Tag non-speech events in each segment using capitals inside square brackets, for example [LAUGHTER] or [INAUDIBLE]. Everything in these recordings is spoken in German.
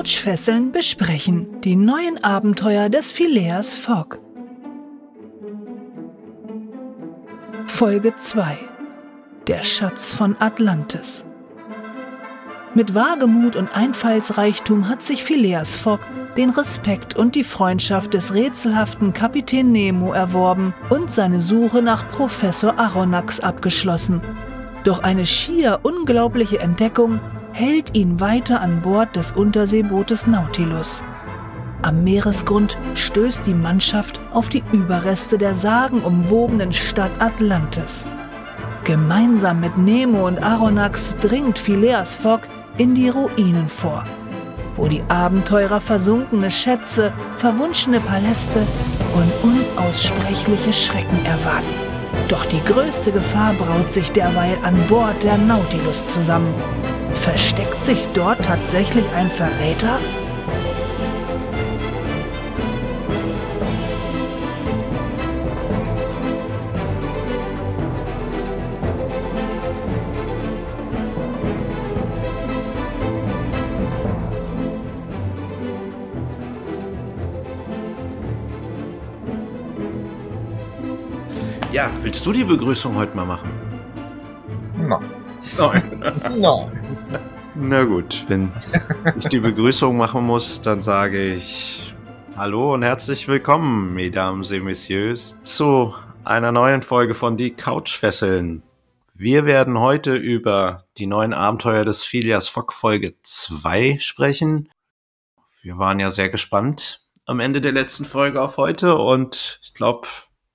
Couchfesseln besprechen die neuen Abenteuer des Phileas Fogg. Folge 2 Der Schatz von Atlantis Mit Wagemut und Einfallsreichtum hat sich Phileas Fogg den Respekt und die Freundschaft des rätselhaften Kapitän Nemo erworben und seine Suche nach Professor Aronnax abgeschlossen. Doch eine schier unglaubliche Entdeckung hält ihn weiter an Bord des Unterseebootes Nautilus. Am Meeresgrund stößt die Mannschaft auf die Überreste der sagenumwobenen Stadt Atlantis. Gemeinsam mit Nemo und Aronnax dringt Phileas Fogg in die Ruinen vor, wo die Abenteurer versunkene Schätze, verwunschene Paläste und unaussprechliche Schrecken erwarten. Doch die größte Gefahr braut sich derweil an Bord der Nautilus zusammen. Versteckt sich dort tatsächlich ein Verräter? Ja, willst du die Begrüßung heute mal machen? Nein. Nein. Nein. [LAUGHS] Na gut, wenn ich die Begrüßung machen muss, dann sage ich Hallo und herzlich willkommen, Mesdames et Messieurs, zu einer neuen Folge von Die Couchfesseln. Wir werden heute über die neuen Abenteuer des Phileas Fogg Folge 2 sprechen. Wir waren ja sehr gespannt am Ende der letzten Folge auf heute und ich glaube,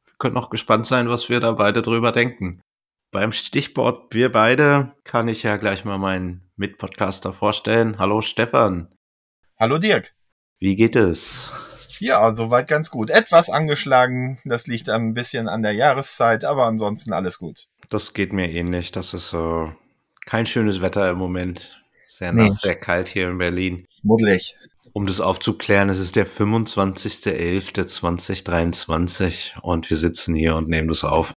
wir können auch gespannt sein, was wir da beide drüber denken. Beim Stichwort wir beide kann ich ja gleich mal meinen Mitpodcaster vorstellen. Hallo Stefan, Hallo Dirk. wie geht es? Ja, soweit ganz gut. Etwas angeschlagen. Das liegt ein bisschen an der Jahreszeit, aber ansonsten alles gut. Das geht mir ähnlich. Das ist so kein schönes Wetter im Moment. Sehr Nee. nass, sehr kalt hier in Berlin. Schmuddelig. Um das aufzuklären, es ist der 25.11.2023 und wir sitzen hier und nehmen das auf.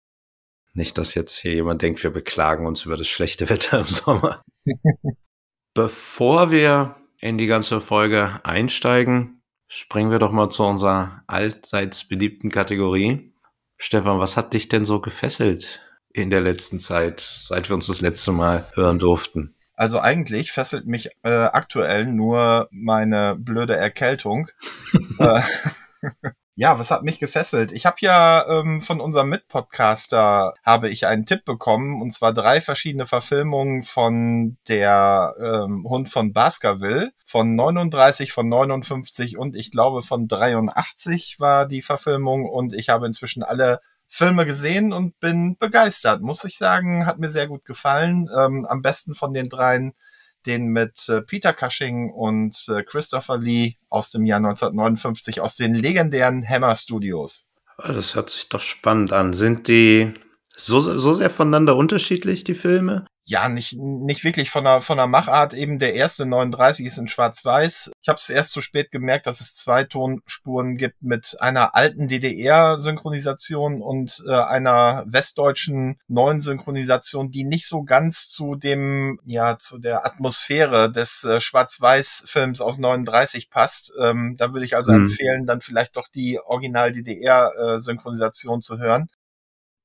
Nicht, dass jetzt hier jemand denkt, wir beklagen uns über das schlechte [LAUGHS] Wetter im Sommer. Bevor wir in die ganze Folge einsteigen, springen wir doch mal zu unserer allseits beliebten Kategorie. Stefan, was hat dich denn so gefesselt in der letzten Zeit, seit wir uns das letzte Mal hören durften? Also eigentlich fesselt mich äh, aktuell nur meine blöde Erkältung. [LAUGHS] äh, ja, was hat mich gefesselt? Ich habe ja ähm, von unserem Mitpodcaster habe ich einen Tipp bekommen und zwar drei verschiedene Verfilmungen von der ähm, Hund von Baskerville von 39, von 59 und ich glaube von 83 war die Verfilmung und ich habe inzwischen alle Filme gesehen und bin begeistert, muss ich sagen, hat mir sehr gut gefallen. Ähm, am besten von den dreien den mit äh, Peter Cushing und äh, Christopher Lee aus dem Jahr 1959 aus den legendären Hammer Studios. Ah, Das hört sich doch spannend an. Sind die so, so sehr voneinander unterschiedlich, die Filme? Ja, nicht, nicht wirklich von der, von der Machart. Eben der erste 39 ist in Schwarz-Weiß. Ich habe es erst zu spät gemerkt, dass es zwei Tonspuren gibt mit einer alten DDR-Synchronisation und äh, einer westdeutschen neuen Synchronisation, die nicht so ganz zu dem, ja, zu der Atmosphäre des äh, Schwarz-Weiß-Films aus 39 passt. Ähm, da würde ich also Mhm. empfehlen, dann vielleicht doch die Original-DDR-Synchronisation zu hören.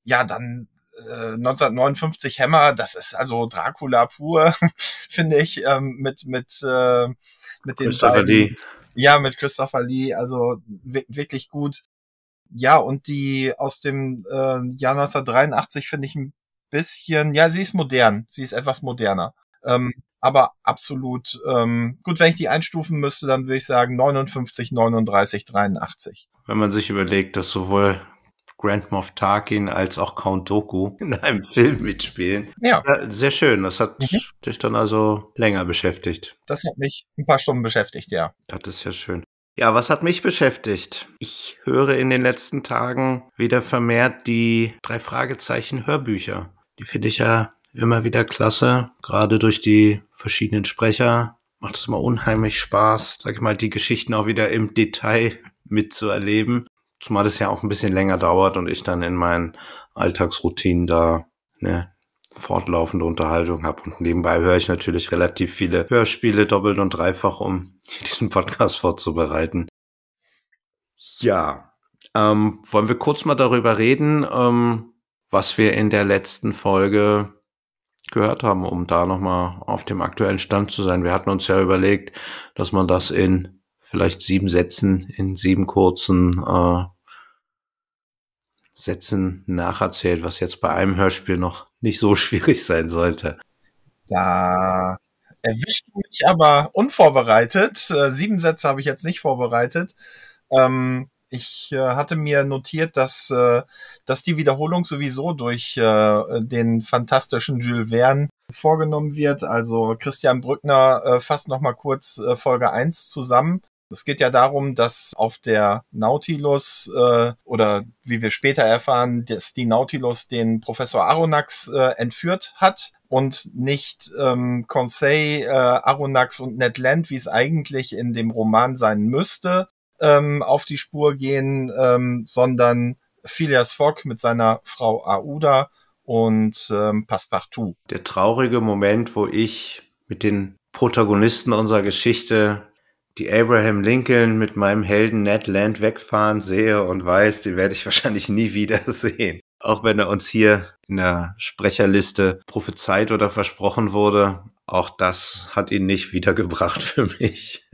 Ja, dann äh, 1959 Hammer, das ist also Dracula pur, [LAUGHS] finde ich, ähm, mit mit äh, mit den Christopher beiden, Lee. ja mit Christopher Lee, also wi- wirklich gut. Ja und die aus dem äh, Jahr 1983 finde ich ein bisschen, ja sie ist modern, sie ist etwas moderner, ähm, aber absolut ähm, gut. Wenn ich die einstufen müsste, dann würde ich sagen 59, 39, 83. Wenn man sich überlegt, dass sowohl Grand Moff Tarkin als auch Count Doku in einem [LAUGHS] Film mitspielen. Ja, sehr schön. Das hat Mhm. dich dann also länger beschäftigt. das hat mich ein paar Stunden beschäftigt, ja. Das ist ja schön. Ja, was hat mich beschäftigt? Ich höre in den letzten Tagen wieder vermehrt die drei Fragezeichen Hörbücher. Die finde ich ja immer wieder klasse, gerade durch die verschiedenen Sprecher. Macht es immer unheimlich Spaß, sag ich mal, die Geschichten auch wieder im Detail [LAUGHS] mitzuerleben. Zumal es ja auch ein bisschen länger dauert und ich dann in meinen Alltagsroutinen da ne, fortlaufende Unterhaltung habe. Und nebenbei höre ich natürlich relativ viele Hörspiele doppelt und dreifach, um [LAUGHS] diesen Podcast vorzubereiten. Ja, ähm, wollen wir kurz mal darüber reden, ähm, was wir in der letzten Folge gehört haben, um da nochmal auf dem aktuellen Stand zu sein. Wir hatten uns ja überlegt, dass man das in vielleicht sieben Sätzen, in sieben kurzen äh, Sätzen nacherzählt, was jetzt bei einem Hörspiel noch nicht so [LAUGHS] schwierig sein sollte. Da erwischt mich aber unvorbereitet. Äh, sieben Sätze habe ich jetzt nicht vorbereitet. Ähm, ich äh, hatte mir notiert, dass, äh, dass die Wiederholung sowieso durch äh, den fantastischen Jules Verne vorgenommen wird. Also Christian Brückner äh, fasst nochmal kurz Folge 1 zusammen. Es geht ja darum, dass auf der Nautilus äh, oder wie wir später erfahren, dass die Nautilus den Professor Aronnax äh, entführt hat und nicht ähm, Conseil, äh, Aronnax und Ned Land, wie es eigentlich in dem Roman sein müsste, ähm, auf die Spur gehen, ähm, sondern Phileas Fogg mit seiner Frau Aouda und ähm, Passepartout. Der traurige Moment, wo ich mit den Protagonisten unserer Geschichte die Abraham Lincoln mit meinem Helden Ned Land wegfahren sehe und weiß, den werde ich [LAUGHS] wahrscheinlich nie wieder sehen. Auch wenn er uns hier in der Sprecherliste prophezeit oder versprochen wurde, auch das hat ihn nicht wiedergebracht [LAUGHS] für mich.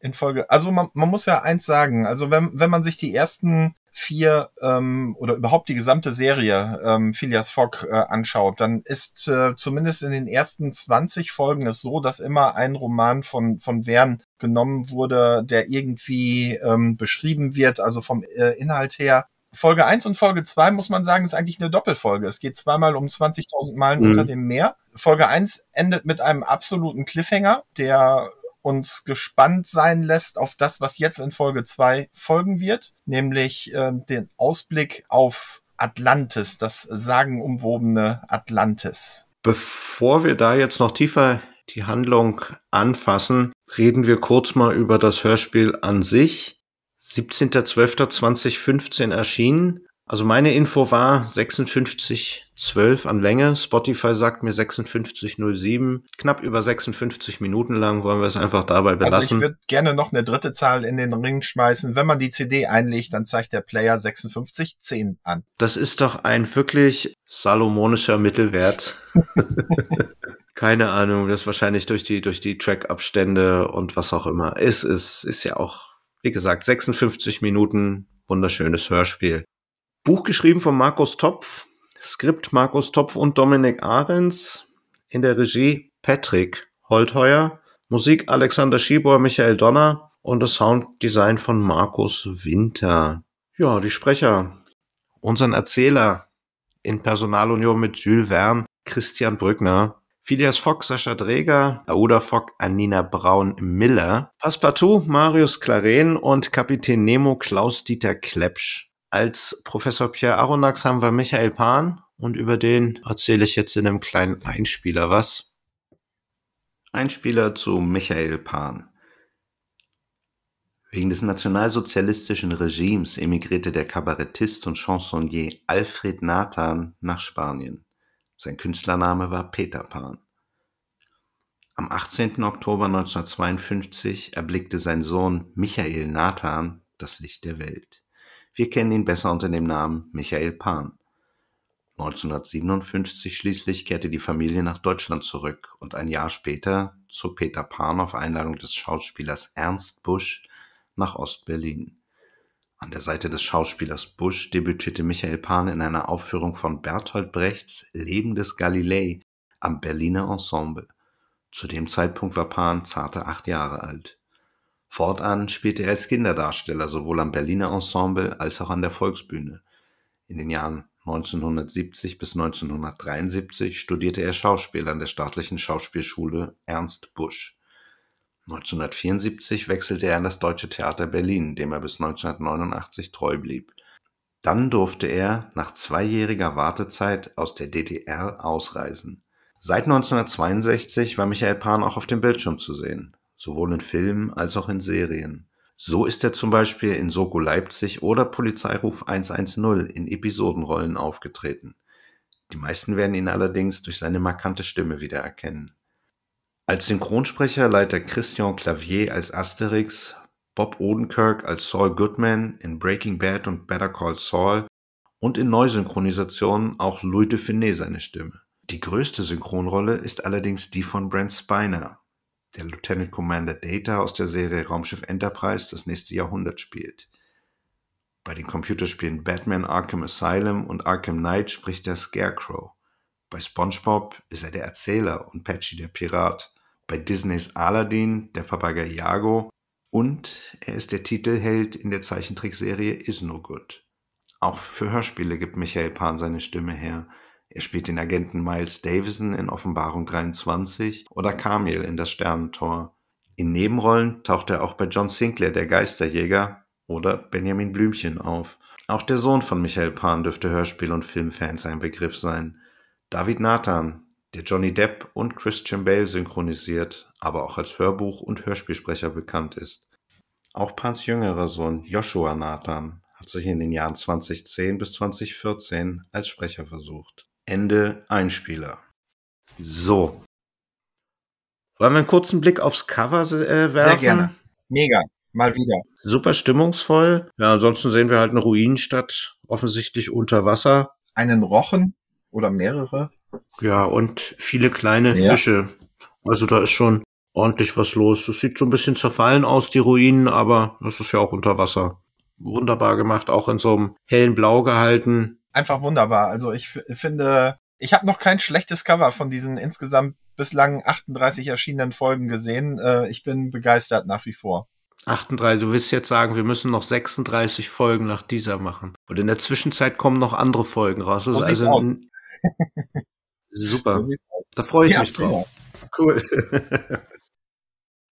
in Folge. Also man, man muss ja eins sagen, also wenn, wenn man sich die ersten vier ähm, oder überhaupt die gesamte Serie ähm, Phileas Fogg äh, anschaut, dann ist äh, zumindest in den ersten 20 Folgen es so, dass immer ein Roman von, von Verne genommen wurde, der irgendwie ähm, beschrieben wird, also vom äh, Inhalt her. Folge 1 und Folge 2 muss man sagen, ist eigentlich eine Doppelfolge. Es geht zweimal um 20.000 Meilen mhm. unter dem Meer. Folge 1 endet mit einem absoluten Cliffhanger, der uns gespannt sein lässt auf das, was jetzt in Folge 2 folgen wird, nämlich äh, den Ausblick auf Atlantis, das sagenumwobene Atlantis. Bevor wir da jetzt noch tiefer die Handlung anfassen, reden wir kurz mal über das Hörspiel an sich. 17.12.2015 erschienen. Also meine Info war 56,12 an Länge. Spotify sagt mir 56,07. Knapp über 56 Minuten lang wollen wir es einfach dabei belassen. Also ich würde gerne noch eine dritte Zahl in den Ring schmeißen. Wenn man die CD einlegt, dann zeigt der Player 56,10 an. Das ist doch ein wirklich salomonischer Mittelwert. [LAUGHS] Keine Ahnung, das ist wahrscheinlich durch die, durch die Track-Abstände und was auch immer. Es ist, ist ja auch, wie gesagt, 56 Minuten, wunderschönes Hörspiel. Buch geschrieben von Markus Topf, Skript Markus Topf und Dominik Ahrens, in der Regie Patrick Holtheuer, Musik Alexander Schieber, Michael Donner und das Sounddesign von Markus Winter. Ja, die Sprecher, unseren Erzähler in Personalunion mit Jules Verne, Christian Brückner, Phileas Fogg, Sascha Dreger, Aouda Fogg, Anina Braun-Miller, Passepartout, Marius Claren und Kapitän Nemo Klaus-Dieter Klepsch. Als Professor Pierre Aronnax haben wir Michael Pan und über den erzähle ich jetzt in einem kleinen Einspieler was. Einspieler zu Michael Pan. Wegen des nationalsozialistischen Regimes emigrierte der Kabarettist und Chansonnier Alfred Nathan nach Spanien. Sein Künstlername war Peter Pan. Am 18. Oktober 1952 erblickte sein Sohn Michael Nathan das Licht der Welt. Wir kennen ihn besser unter dem Namen Michael Pan. 1957 schließlich kehrte die Familie nach Deutschland zurück und ein Jahr später zog Peter Pan auf Einladung des Schauspielers Ernst Busch nach Ostberlin. An der Seite des Schauspielers Busch debütierte Michael Pan in einer Aufführung von Bertolt Brechts Leben des Galilei am Berliner Ensemble. Zu dem Zeitpunkt war Pan zarte acht Jahre alt. Fortan spielte er als Kinderdarsteller sowohl am Berliner Ensemble als auch an der Volksbühne. In den Jahren 1970 bis 1973 studierte er Schauspiel an der Staatlichen Schauspielschule Ernst Busch. 1974 wechselte er an das Deutsche Theater Berlin, dem er bis 1989 treu blieb. Dann durfte er nach zweijähriger Wartezeit aus der DDR ausreisen. Seit 1962 war Michael Pan auch auf dem Bildschirm zu sehen sowohl in Filmen als auch in Serien. So ist er zum Beispiel in Soko Leipzig oder Polizeiruf 110 in Episodenrollen aufgetreten. Die meisten werden ihn allerdings durch seine markante Stimme wiedererkennen. Als Synchronsprecher leitet Christian Clavier als Asterix, Bob Odenkirk als Saul Goodman in Breaking Bad und Better Call Saul und in Neusynchronisationen auch Louis de Funès seine Stimme. Die größte Synchronrolle ist allerdings die von Brent Spiner, der Lieutenant Commander Data aus der Serie Raumschiff Enterprise das nächste Jahrhundert spielt. Bei den Computerspielen Batman Arkham Asylum und Arkham Knight spricht er Scarecrow. Bei SpongeBob ist er der Erzähler und Patchy der Pirat. Bei Disneys Aladdin der Papagei Iago und er ist der Titelheld in der Zeichentrickserie Is No Good. Auch für Hörspiele gibt Michael Pan seine Stimme her. Er spielt den Agenten Miles Davison in Offenbarung 23 oder Camille in Das Sternentor. In Nebenrollen taucht er auch bei John Sinclair, der Geisterjäger, oder Benjamin Blümchen auf. Auch der Sohn von Michael Pan dürfte Hörspiel- und Filmfans ein Begriff sein. David Nathan, der Johnny Depp und Christian Bale synchronisiert, aber auch als Hörbuch- und Hörspielsprecher bekannt ist. Auch Pans jüngerer Sohn Joshua Nathan hat sich in den Jahren 2010 bis 2014 als Sprecher versucht. Ende Einspieler. So. Wollen wir einen kurzen Blick aufs Cover äh, werfen? Sehr gerne. Mega. Mal wieder. Super stimmungsvoll. Ja, ansonsten sehen wir halt eine Ruinenstadt, offensichtlich unter Wasser. Einen Rochen oder mehrere. Ja, und viele kleine Ja. Fische. Also da ist schon ordentlich was los. Das sieht so ein bisschen zerfallen aus, die Ruinen, aber das ist ja auch unter Wasser. Wunderbar gemacht, auch in so einem hellen Blau gehalten. Einfach wunderbar. Also ich finde, ich habe noch kein schlechtes Cover von diesen insgesamt bislang 38 erschienenen Folgen gesehen. Äh, ich bin begeistert nach wie vor. 38, du willst jetzt sagen, wir müssen noch 36 Folgen nach dieser machen. Und in der Zwischenzeit kommen noch andere Folgen raus. Das So ist also aus. [LAUGHS] super. Da freue ich Ja, mich drauf. Cool. [LAUGHS]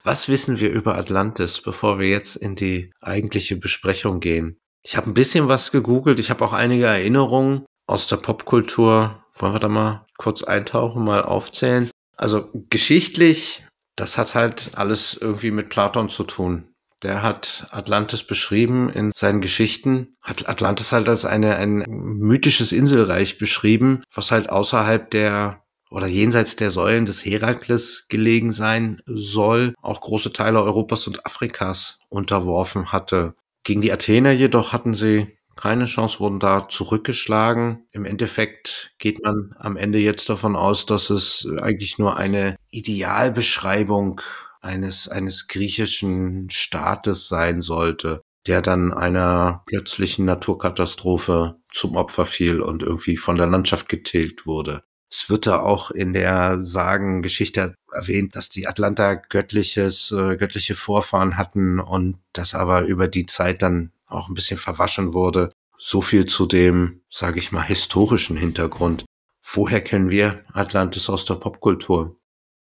Was wissen wir über Atlantis, bevor wir jetzt in die eigentliche Besprechung gehen? Ich habe ein bisschen was gegoogelt. Ich habe auch einige Erinnerungen aus der Popkultur. Wollen wir da mal kurz eintauchen, mal aufzählen? Also geschichtlich, das hat halt alles irgendwie mit Platon zu tun. Der hat Atlantis beschrieben in seinen Geschichten, hat Atlantis halt als eine, ein mythisches Inselreich beschrieben, was halt außerhalb der oder jenseits der Säulen des Herakles gelegen sein soll, auch große Teile Europas und Afrikas unterworfen hatte. Gegen die Athener jedoch hatten sie keine Chance, wurden da zurückgeschlagen. Im Endeffekt geht man am Ende jetzt davon aus, dass es eigentlich nur eine Idealbeschreibung eines, eines griechischen Staates sein sollte, der dann einer plötzlichen Naturkatastrophe zum Opfer fiel und irgendwie von der Landschaft getilgt wurde. Es wird da auch in der Sagengeschichte erwähnt, dass die Atlanter göttliches, äh, göttliche Vorfahren hatten und das aber über die Zeit dann auch ein bisschen verwaschen wurde. So viel zu dem, sage ich mal, historischen Hintergrund. Woher kennen wir Atlantis aus der Popkultur?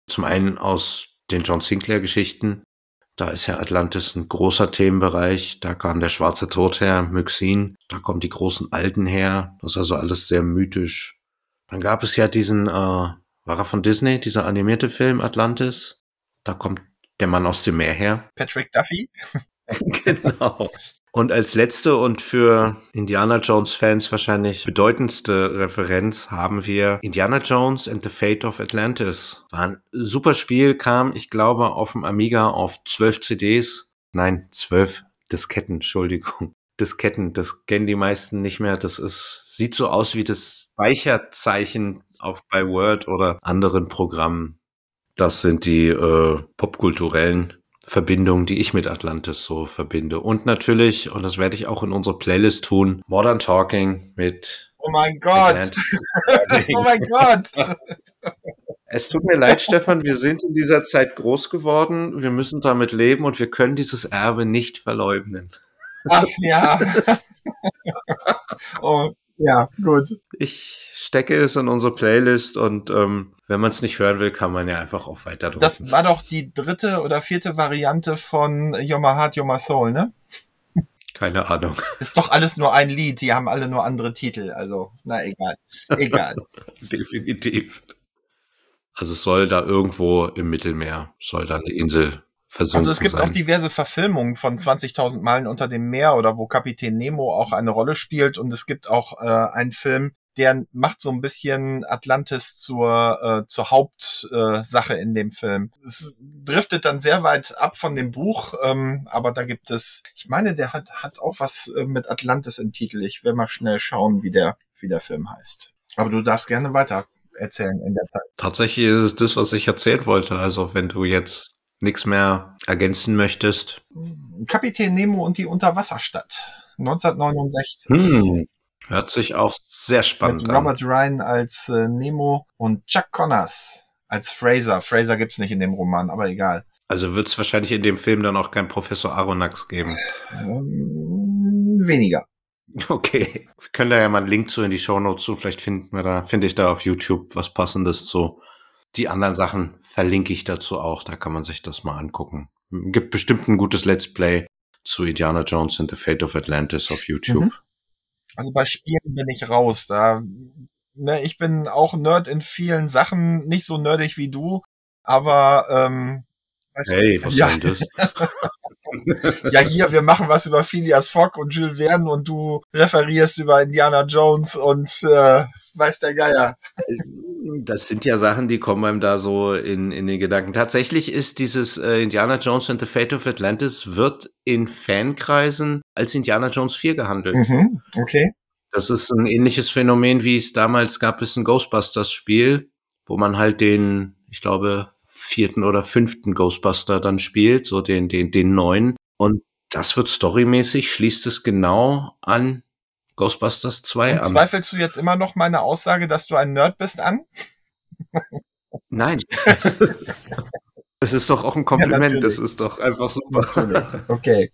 Zum einen aus den John Sinclair Geschichten. Da ist ja Atlantis ein großer Themenbereich. Da kam der schwarze Tod her, Myxin. Da kommen die großen Alten her. Das ist also alles sehr mythisch. Dann gab es ja diesen, äh, war er von Disney, dieser animierte Film Atlantis. Da kommt der Mann aus dem Meer her. Patrick Duffy. [LAUGHS] [LAUGHS] genau. Und als letzte und für Indiana Jones Fans wahrscheinlich bedeutendste Referenz haben wir Indiana Jones and the Fate of Atlantis. War ein super Spiel, kam, ich glaube, auf dem Amiga auf 12 CDs. Nein, 12 Disketten, Entschuldigung. Disketten, das kennen die meisten nicht mehr. Das ist, sieht so aus wie das Speicherzeichen auf bei Word oder anderen Programmen. Das sind die äh, popkulturellen Verbindungen, die ich mit Atlantis so verbinde. Und natürlich, und das werde ich auch in unsere Playlist tun, Modern Talking mit Oh mein Gott. [LAUGHS] Oh mein Gott. Es tut mir leid, Stefan, wir sind in dieser Zeit groß geworden, wir müssen damit leben und wir können dieses Erbe nicht verleugnen. Ach ja. [LAUGHS] oh, ja, gut. Ich stecke es in unsere Playlist und ähm, wenn man es nicht hören will, kann man ja einfach auf weiter drücken. Das war doch die dritte oder vierte Variante von My Heart, My Soul, ne? Keine Ahnung. [LAUGHS] Ist doch alles nur ein Lied, die haben alle nur andere Titel, also, na egal. Egal. [LAUGHS] Definitiv. Also soll da irgendwo im Mittelmeer, soll da eine Insel versunken Also es gibt sein. auch diverse Verfilmungen von 20.000 Meilen unter dem Meer oder wo Kapitän Nemo auch eine Rolle spielt und es gibt auch äh, einen Film der macht so ein bisschen Atlantis zur, äh, zur Hauptsache äh, in dem Film. Es driftet dann sehr weit ab von dem Buch, ähm, aber da gibt es, ich meine, der hat, hat auch was äh, mit Atlantis im Titel. Ich will mal schnell schauen, wie der, wie der Film heißt. Aber du darfst gerne weiter erzählen in der Zeit. Tatsächlich ist es das, was ich erzählen wollte. Also wenn du jetzt nichts mehr ergänzen möchtest. Kapitän Nemo und die Unterwasserstadt. 1969. Hm. Hört sich auch sehr spannend Mit Robert an. Ryan als äh, Nemo und Chuck Connors als Fraser. Fraser gibt's nicht in dem Roman, aber egal. Also wird es wahrscheinlich in dem Film dann auch kein Professor Aronnax geben. Ähm, weniger. Okay. Wir können da ja mal einen Link zu in die Show Notes zu. Vielleicht finden wir da, finde ich da auf YouTube was passendes zu. Die anderen Sachen verlinke ich dazu auch. Da kann man sich das mal angucken. Gibt bestimmt ein gutes Let's Play zu Indiana Jones and the Fate of Atlantis auf YouTube. Mhm. Also bei Spielen bin ich raus. Da, ne, ich bin auch Nerd in vielen Sachen, nicht so nerdig wie du, aber ähm, Hey, was ja. soll das? [LAUGHS] ja, hier, wir machen was über Phileas Fogg und Jules Verne und du referierst über Indiana Jones und äh, weiß der Geier. Das sind ja Sachen, die kommen einem da so in, in den Gedanken. Tatsächlich ist dieses äh, Indiana Jones and the Fate of Atlantis wird in Fankreisen als Indiana Jones 4 gehandelt. Mhm, okay. Das ist ein ähnliches Phänomen, wie es damals gab, es ein Ghostbusters-Spiel, wo man halt den, ich glaube, vierten oder fünften Ghostbuster dann spielt, so den, den, den neuen. Und das wird storymäßig, schließt es genau an Ghostbusters 2 an. Zweifelst du jetzt immer noch meine Aussage, dass du ein Nerd bist an? Nein. [LAUGHS] das ist doch auch ein Kompliment. Ja, das ist doch einfach super. Natürlich. Okay.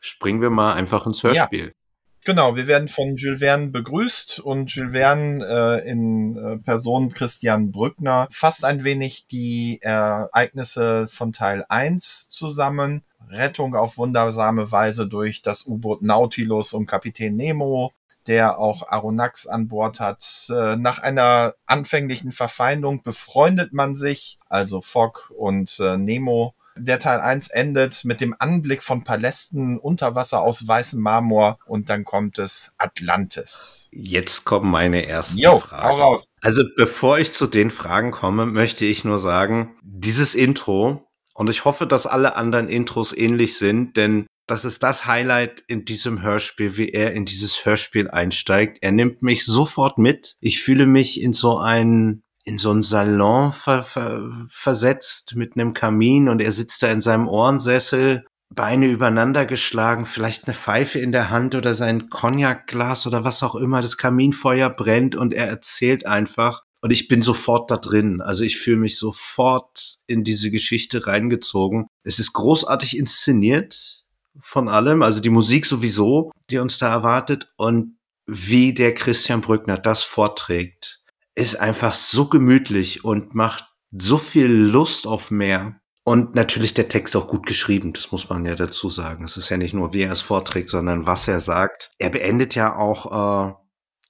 Springen wir mal einfach ins Hörspiel. Ja. Genau, wir werden von Jules Verne begrüßt und Jules Verne äh, in äh, Person Christian Brückner fasst ein wenig die Ereignisse von Teil 1 zusammen. Rettung auf wundersame Weise durch das U-Boot Nautilus und Kapitän Nemo, der auch Aronnax an Bord hat. Äh, nach einer anfänglichen Verfeindung befreundet man sich, also Fogg und äh, Nemo, der Teil 1 endet mit dem Anblick von Palästen unter Wasser aus weißem Marmor und dann kommt es Atlantis. Jetzt kommen meine ersten jo, Fragen. Hau raus. Also bevor ich zu den Fragen komme, möchte ich nur sagen, dieses Intro und ich hoffe, dass alle anderen Intros ähnlich sind, denn das ist das Highlight in diesem Hörspiel, wie er in dieses Hörspiel einsteigt. Er nimmt mich sofort mit. Ich fühle mich in so einen in so einen Salon ver, ver, versetzt mit einem Kamin und er sitzt da in seinem Ohrensessel, Beine übereinander geschlagen, vielleicht eine Pfeife in der Hand oder sein Cognacglas oder was auch immer, das Kaminfeuer brennt und er erzählt einfach. Und ich bin sofort da drin. Also ich fühle mich sofort in diese Geschichte reingezogen. Es ist großartig inszeniert von allem, also die Musik sowieso, die uns da erwartet und wie der Christian Brückner das vorträgt ist einfach so gemütlich und macht so viel Lust auf mehr. Und natürlich der Text auch gut geschrieben, das muss man ja dazu sagen. Es ist ja nicht nur, wie er es vorträgt, sondern was er sagt. Er beendet ja auch äh,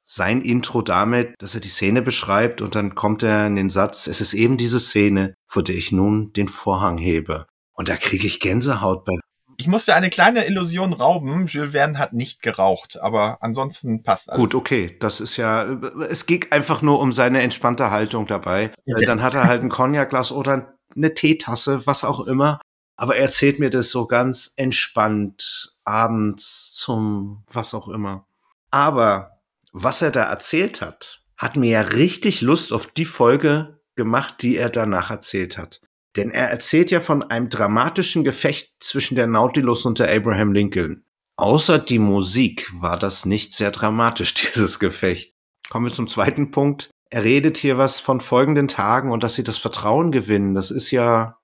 sein Intro damit, dass er die Szene beschreibt und dann kommt er in den Satz, es ist eben diese Szene, vor der ich nun den Vorhang hebe. Und da kriege ich Gänsehaut bei ich musste eine kleine Illusion rauben. Jules Verne hat nicht geraucht, aber ansonsten passt alles. Gut, okay. Das ist ja, es ging einfach nur um seine entspannte Haltung dabei. Okay. Dann hat er halt ein Cognacglas oder eine Teetasse, was auch immer. Aber er erzählt mir das so ganz entspannt abends zum was auch immer. Aber was er da erzählt hat, hat mir ja richtig Lust auf die Folge gemacht, die er danach erzählt hat. Denn er erzählt ja von einem dramatischen Gefecht zwischen der Nautilus und der Abraham Lincoln. Außer die Musik war das nicht sehr dramatisch, [LAUGHS] dieses Gefecht. Kommen wir zum zweiten Punkt. Er redet hier was von folgenden Tagen und dass sie das Vertrauen gewinnen. Das ist ja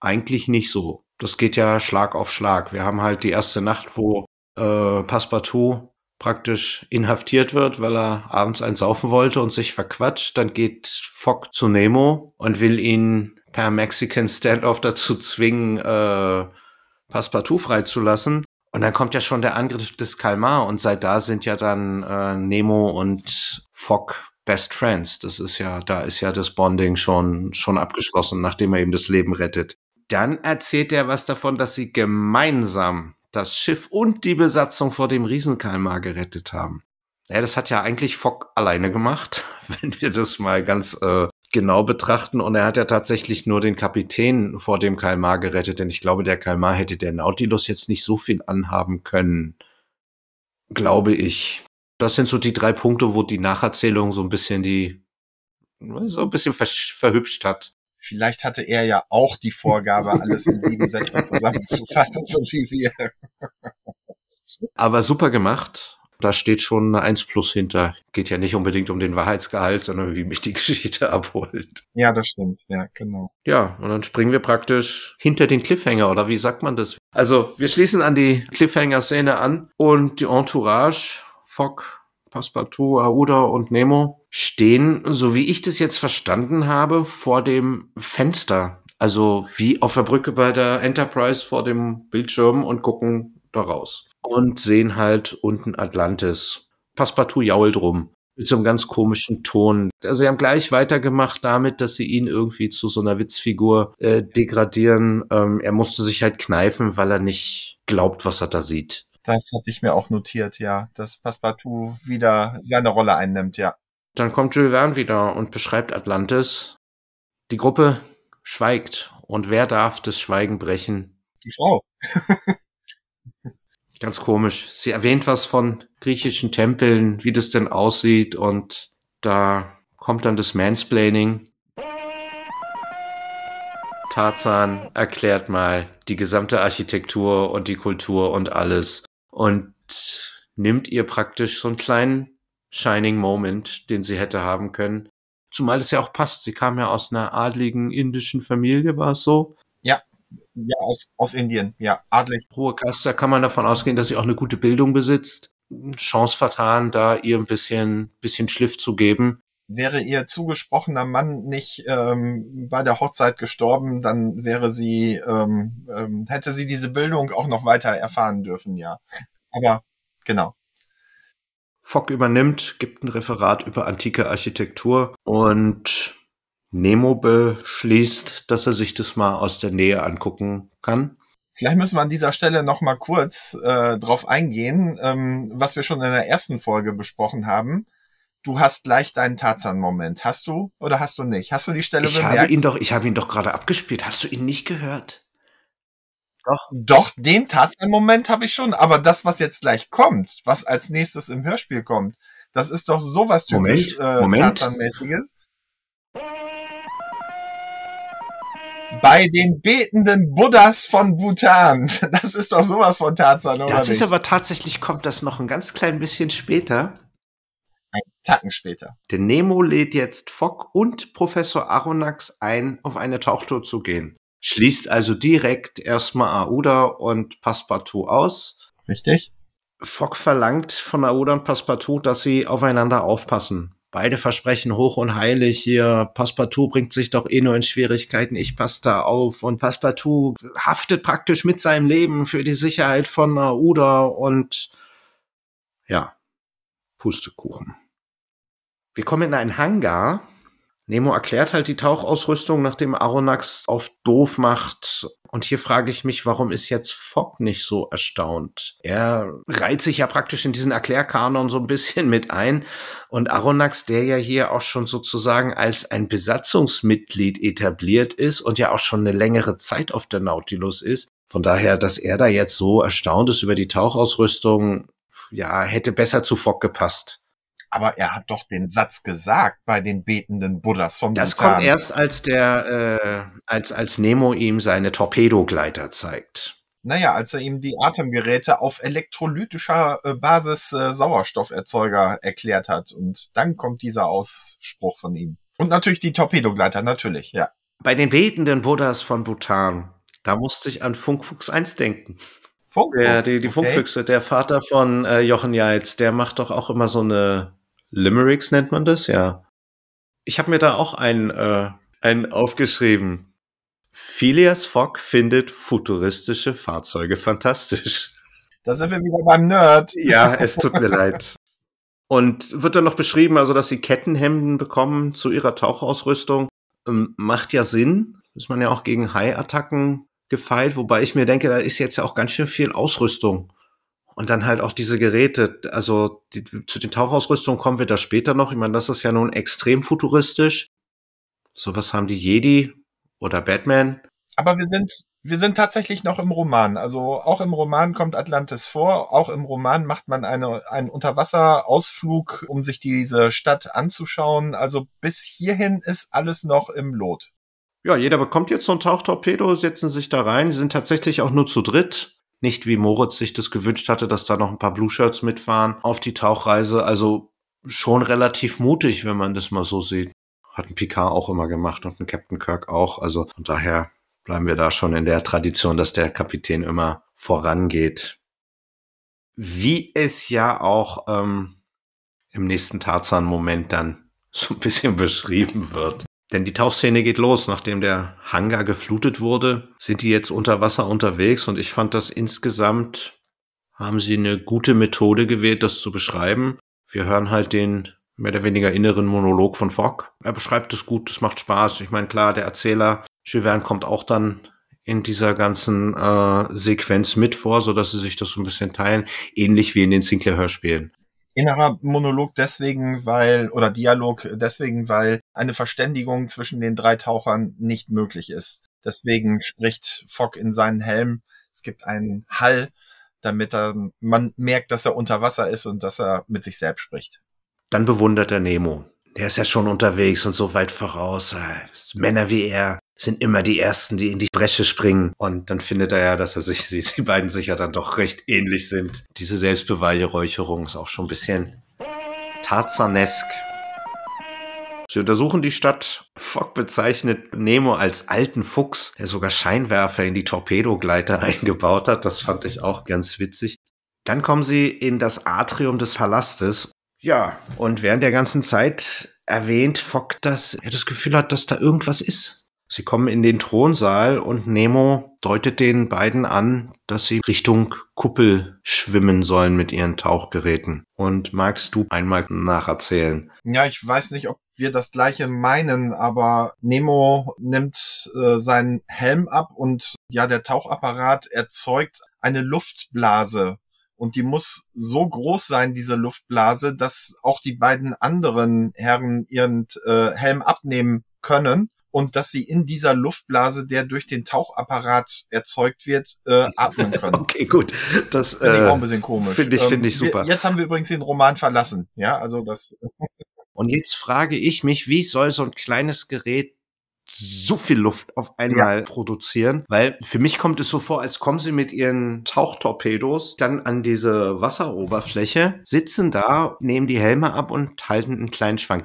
eigentlich nicht so. Das geht ja Schlag auf Schlag. Wir haben halt die erste Nacht, wo äh, Passepartout praktisch inhaftiert wird, weil er abends eins saufen wollte und sich verquatscht. Dann geht Fogg zu Nemo und will ihn per Mexican Standoff dazu zwingen, äh, Passepartout freizulassen. Und dann kommt ja schon der Angriff des Kalmar und seit da sind ja dann äh, Nemo und Fogg Best Friends. Das ist ja, da ist ja das Bonding schon, schon abgeschlossen, nachdem er eben das Leben rettet. Dann erzählt er was davon, dass sie gemeinsam das Schiff und die Besatzung vor dem Riesenkalmar gerettet haben. Ja, das hat ja eigentlich Fock alleine gemacht, [LAUGHS] wenn wir das mal ganz äh, genau betrachten. Und er hat ja tatsächlich nur den Kapitän vor dem Kalmar gerettet, denn ich glaube, der Kalmar hätte der Nautilus jetzt nicht so viel anhaben können. Glaube ich. Das sind so die drei Punkte, wo die Nacherzählung so ein bisschen die, so ein bisschen ver verhübscht hat. Vielleicht hatte er ja auch die Vorgabe, alles in sieben Sätzen zusammenzufassen, so wie wir. Aber super gemacht. Da steht schon eine 1 plus hinter. Geht ja nicht unbedingt um den Wahrheitsgehalt, sondern wie mich die [LAUGHS] Geschichte abholt. Ja, das stimmt. Ja, genau. Ja, und dann springen wir praktisch hinter den Cliffhanger, oder wie sagt man das? Also, wir schließen an die Cliffhanger-Szene an und die Entourage, Fock, Passepartout, Aouda und Nemo stehen, so wie ich das jetzt verstanden habe, vor dem Fenster. Also wie auf der Brücke bei der Enterprise vor dem Bildschirm und gucken da raus und sehen halt unten Atlantis. Passepartout jault rum mit so einem ganz komischen Ton. Also sie haben gleich weitergemacht damit, dass sie ihn irgendwie zu so einer Witzfigur äh, degradieren. Ähm, er musste sich halt kneifen, weil er nicht glaubt, was er da sieht. Das hatte ich mir auch notiert, ja, dass Passepartout wieder seine Rolle einnimmt, ja. Dann kommt Jules Verne wieder und beschreibt Atlantis. Die Gruppe schweigt. Und wer darf das Schweigen brechen? Die Frau. [LAUGHS] Ganz komisch. Sie erwähnt was von griechischen Tempeln, wie das denn aussieht und da kommt dann das Mansplaining. Tarzan erklärt mal die gesamte Architektur und die Kultur und alles und nimmt ihr praktisch so einen kleinen Shining Moment, den sie hätte haben können. Zumal es ja auch passt. Sie kam ja aus einer adligen indischen Familie, war es so? Ja, aus, aus Indien, ja, adlig. Hohe Kaste, da kann man davon ausgehen, dass sie auch eine gute Bildung besitzt. Chance vertan, da ihr ein bisschen, bisschen Schliff zu geben. Wäre ihr zugesprochener Mann nicht ähm, bei der Hochzeit gestorben, dann wäre sie, ähm, ähm, hätte sie diese Bildung auch noch weiter erfahren dürfen, ja. Aber genau. Fock übernimmt, gibt ein Referat über antike Architektur und Nemo beschließt, dass er sich das mal aus der Nähe angucken kann. Vielleicht müssen wir an dieser Stelle noch mal kurz äh, drauf eingehen, ähm, was wir schon in der ersten Folge besprochen haben. Du hast gleich deinen Tarzan-Moment. Hast du oder hast du nicht? Hast du die Stelle ich bemerkt? Habe ihn doch, ich habe ihn doch gerade abgespielt. Hast du ihn nicht gehört? Doch. Doch, den Tarzan-Moment habe ich schon. Aber das, was jetzt gleich kommt, was als nächstes im Hörspiel kommt, das ist doch sowas typisch Moment, äh, Moment. Tarzan-mäßiges. Bei den betenden Buddhas von Bhutan. [LAUGHS] Das ist doch sowas von Tarzan, oder? Das ist aber tatsächlich, kommt das noch ein ganz klein bisschen später. Ein Tacken später. Der Nemo lädt jetzt Fock und Professor Aronnax ein, auf eine Tauchtour zu gehen. Schließt also direkt erstmal Aouda und Passepartout aus. Richtig. Fock verlangt von Aouda und Passepartout, dass sie aufeinander aufpassen. Beide versprechen hoch und heilig hier, Passepartout bringt sich doch eh nur in Schwierigkeiten, ich passe da auf. Und Passepartout haftet praktisch mit seinem Leben für die Sicherheit von Aouda und ja, Pustekuchen. Wir kommen in einen Hangar, Nemo erklärt halt die Tauchausrüstung, nachdem Aronax auf doof macht. Und hier frage ich mich, warum ist jetzt Fogg nicht so erstaunt? Er reiht sich ja praktisch in diesen Erklärkanon so ein bisschen mit ein. Und Aronax, der ja hier auch schon sozusagen als ein Besatzungsmitglied etabliert ist und ja auch schon eine längere Zeit auf der Nautilus ist. Von daher, dass er da jetzt so erstaunt ist über die Tauchausrüstung, ja, hätte besser zu Fogg gepasst. Aber er hat doch den Satz gesagt bei den betenden Buddhas vom Das Bhutan. kommt erst, als der, äh, als, als Nemo ihm seine Torpedogleiter zeigt. Naja, als er ihm die Atemgeräte auf elektrolytischer äh, Basis äh, Sauerstofferzeuger erklärt hat. Und dann kommt dieser Ausspruch von ihm. Und natürlich die Torpedogleiter, natürlich, ja. Bei den betenden Buddhas von Bhutan, da musste ich an Funkfuchs 1 denken. Funkfuchs, der, die, die okay. Funkfüchse, der Vater von äh, Jochen Jeitz, der macht doch auch immer so eine Limericks nennt man das, ja. Ich habe mir da auch einen, äh, einen aufgeschrieben. Phileas Fogg findet futuristische Fahrzeuge fantastisch. Da sind wir wieder beim Nerd. Ja, es tut mir leid. Und wird dann noch beschrieben, also dass sie Kettenhemden bekommen zu ihrer Tauchausrüstung. Ähm, macht ja Sinn. Ist man ja auch gegen Hai-Attacken gefeilt, wobei ich mir denke, da ist jetzt ja auch ganz schön viel Ausrüstung. Und dann halt auch diese Geräte, also die, zu den Tauchausrüstungen kommen wir da später noch. Ich meine, das ist ja nun extrem futuristisch. Sowas haben die Jedi oder Batman. Aber wir sind, wir sind tatsächlich noch im Roman. Also auch im Roman kommt Atlantis vor. Auch im Roman macht man eine, einen Unterwasserausflug, um sich diese Stadt anzuschauen. Also bis hierhin ist alles noch im Lot. Ja, jeder bekommt jetzt so ein Tauchtorpedo, setzen sich da rein. Die sind tatsächlich auch nur zu dritt. Nicht wie Moritz sich das gewünscht hatte, dass da noch ein paar Blue Shirts mitfahren auf die Tauchreise. Also schon relativ mutig, wenn man das mal so sieht. Hat ein Picard auch immer gemacht und ein Captain Kirk auch. Also von daher bleiben wir da schon in der Tradition, dass der Kapitän immer vorangeht. Wie es ja auch ähm, im nächsten Tarzan-Moment dann [LAUGHS] so ein bisschen beschrieben wird. Denn die Tauchszene geht los, nachdem der Hangar geflutet wurde, sind die jetzt unter Wasser unterwegs und ich fand das insgesamt haben sie eine gute Methode gewählt, das zu beschreiben. Wir hören halt den mehr oder weniger inneren Monolog von Fogg. Er beschreibt es gut, es macht Spaß. Ich meine, klar, der Erzähler Jules kommt auch dann in dieser ganzen äh, Sequenz mit vor, so dass sie sich das so ein bisschen teilen, ähnlich wie in den Sinclair-Hörspielen. Innerer Monolog deswegen, weil, oder Dialog deswegen, weil eine Verständigung zwischen den drei Tauchern nicht möglich ist. Deswegen spricht Fogg in seinen Helm. Es gibt einen Hall, damit er, man merkt, dass er unter Wasser ist und dass er mit sich selbst spricht. Dann bewundert er Nemo. Der ist ja schon unterwegs und so weit voraus. Äh, Männer wie er sind immer die Ersten, die in die Bresche springen. Und dann findet er ja, dass er sich, [LAUGHS] sie, die beiden sich ja dann doch recht ähnlich sind. Diese Selbstbeweihräucherung ist auch schon ein bisschen Tarzanesk. Sie untersuchen die Stadt. Fogg bezeichnet Nemo als alten Fuchs, der sogar Scheinwerfer in die Torpedogleiter [LAUGHS] eingebaut hat. Das fand ich auch ganz witzig. Dann kommen sie in das Atrium des Palastes. Ja, und während der ganzen Zeit erwähnt Fogg, dass er das Gefühl hat, dass da irgendwas ist. Sie kommen in den Thronsaal und Nemo deutet den beiden an, dass sie Richtung Kuppel schwimmen sollen mit ihren Tauchgeräten. Und magst du einmal nacherzählen? Ja, ich weiß nicht, ob wir das gleiche meinen, aber Nemo nimmt äh, seinen Helm ab und ja, der Tauchapparat erzeugt eine Luftblase. Und die muss so groß sein, diese Luftblase, dass auch die beiden anderen Herren ihren äh, Helm abnehmen können und dass sie in dieser Luftblase, der durch den Tauchapparat erzeugt wird, äh, [LAUGHS] atmen können. okay, gut. Das finde ich auch ein bisschen komisch. Finde ich, ähm, finde ich super. Wir, jetzt haben wir übrigens den Roman verlassen. Ja, also das. [LAUGHS] und jetzt frage ich mich, wie soll so ein kleines Gerät so viel Luft auf einmal ja. produzieren, weil für mich kommt es so vor, als kommen sie mit ihren Tauchtorpedos dann an diese Wasseroberfläche, sitzen da, nehmen die Helme ab und halten einen kleinen Schwank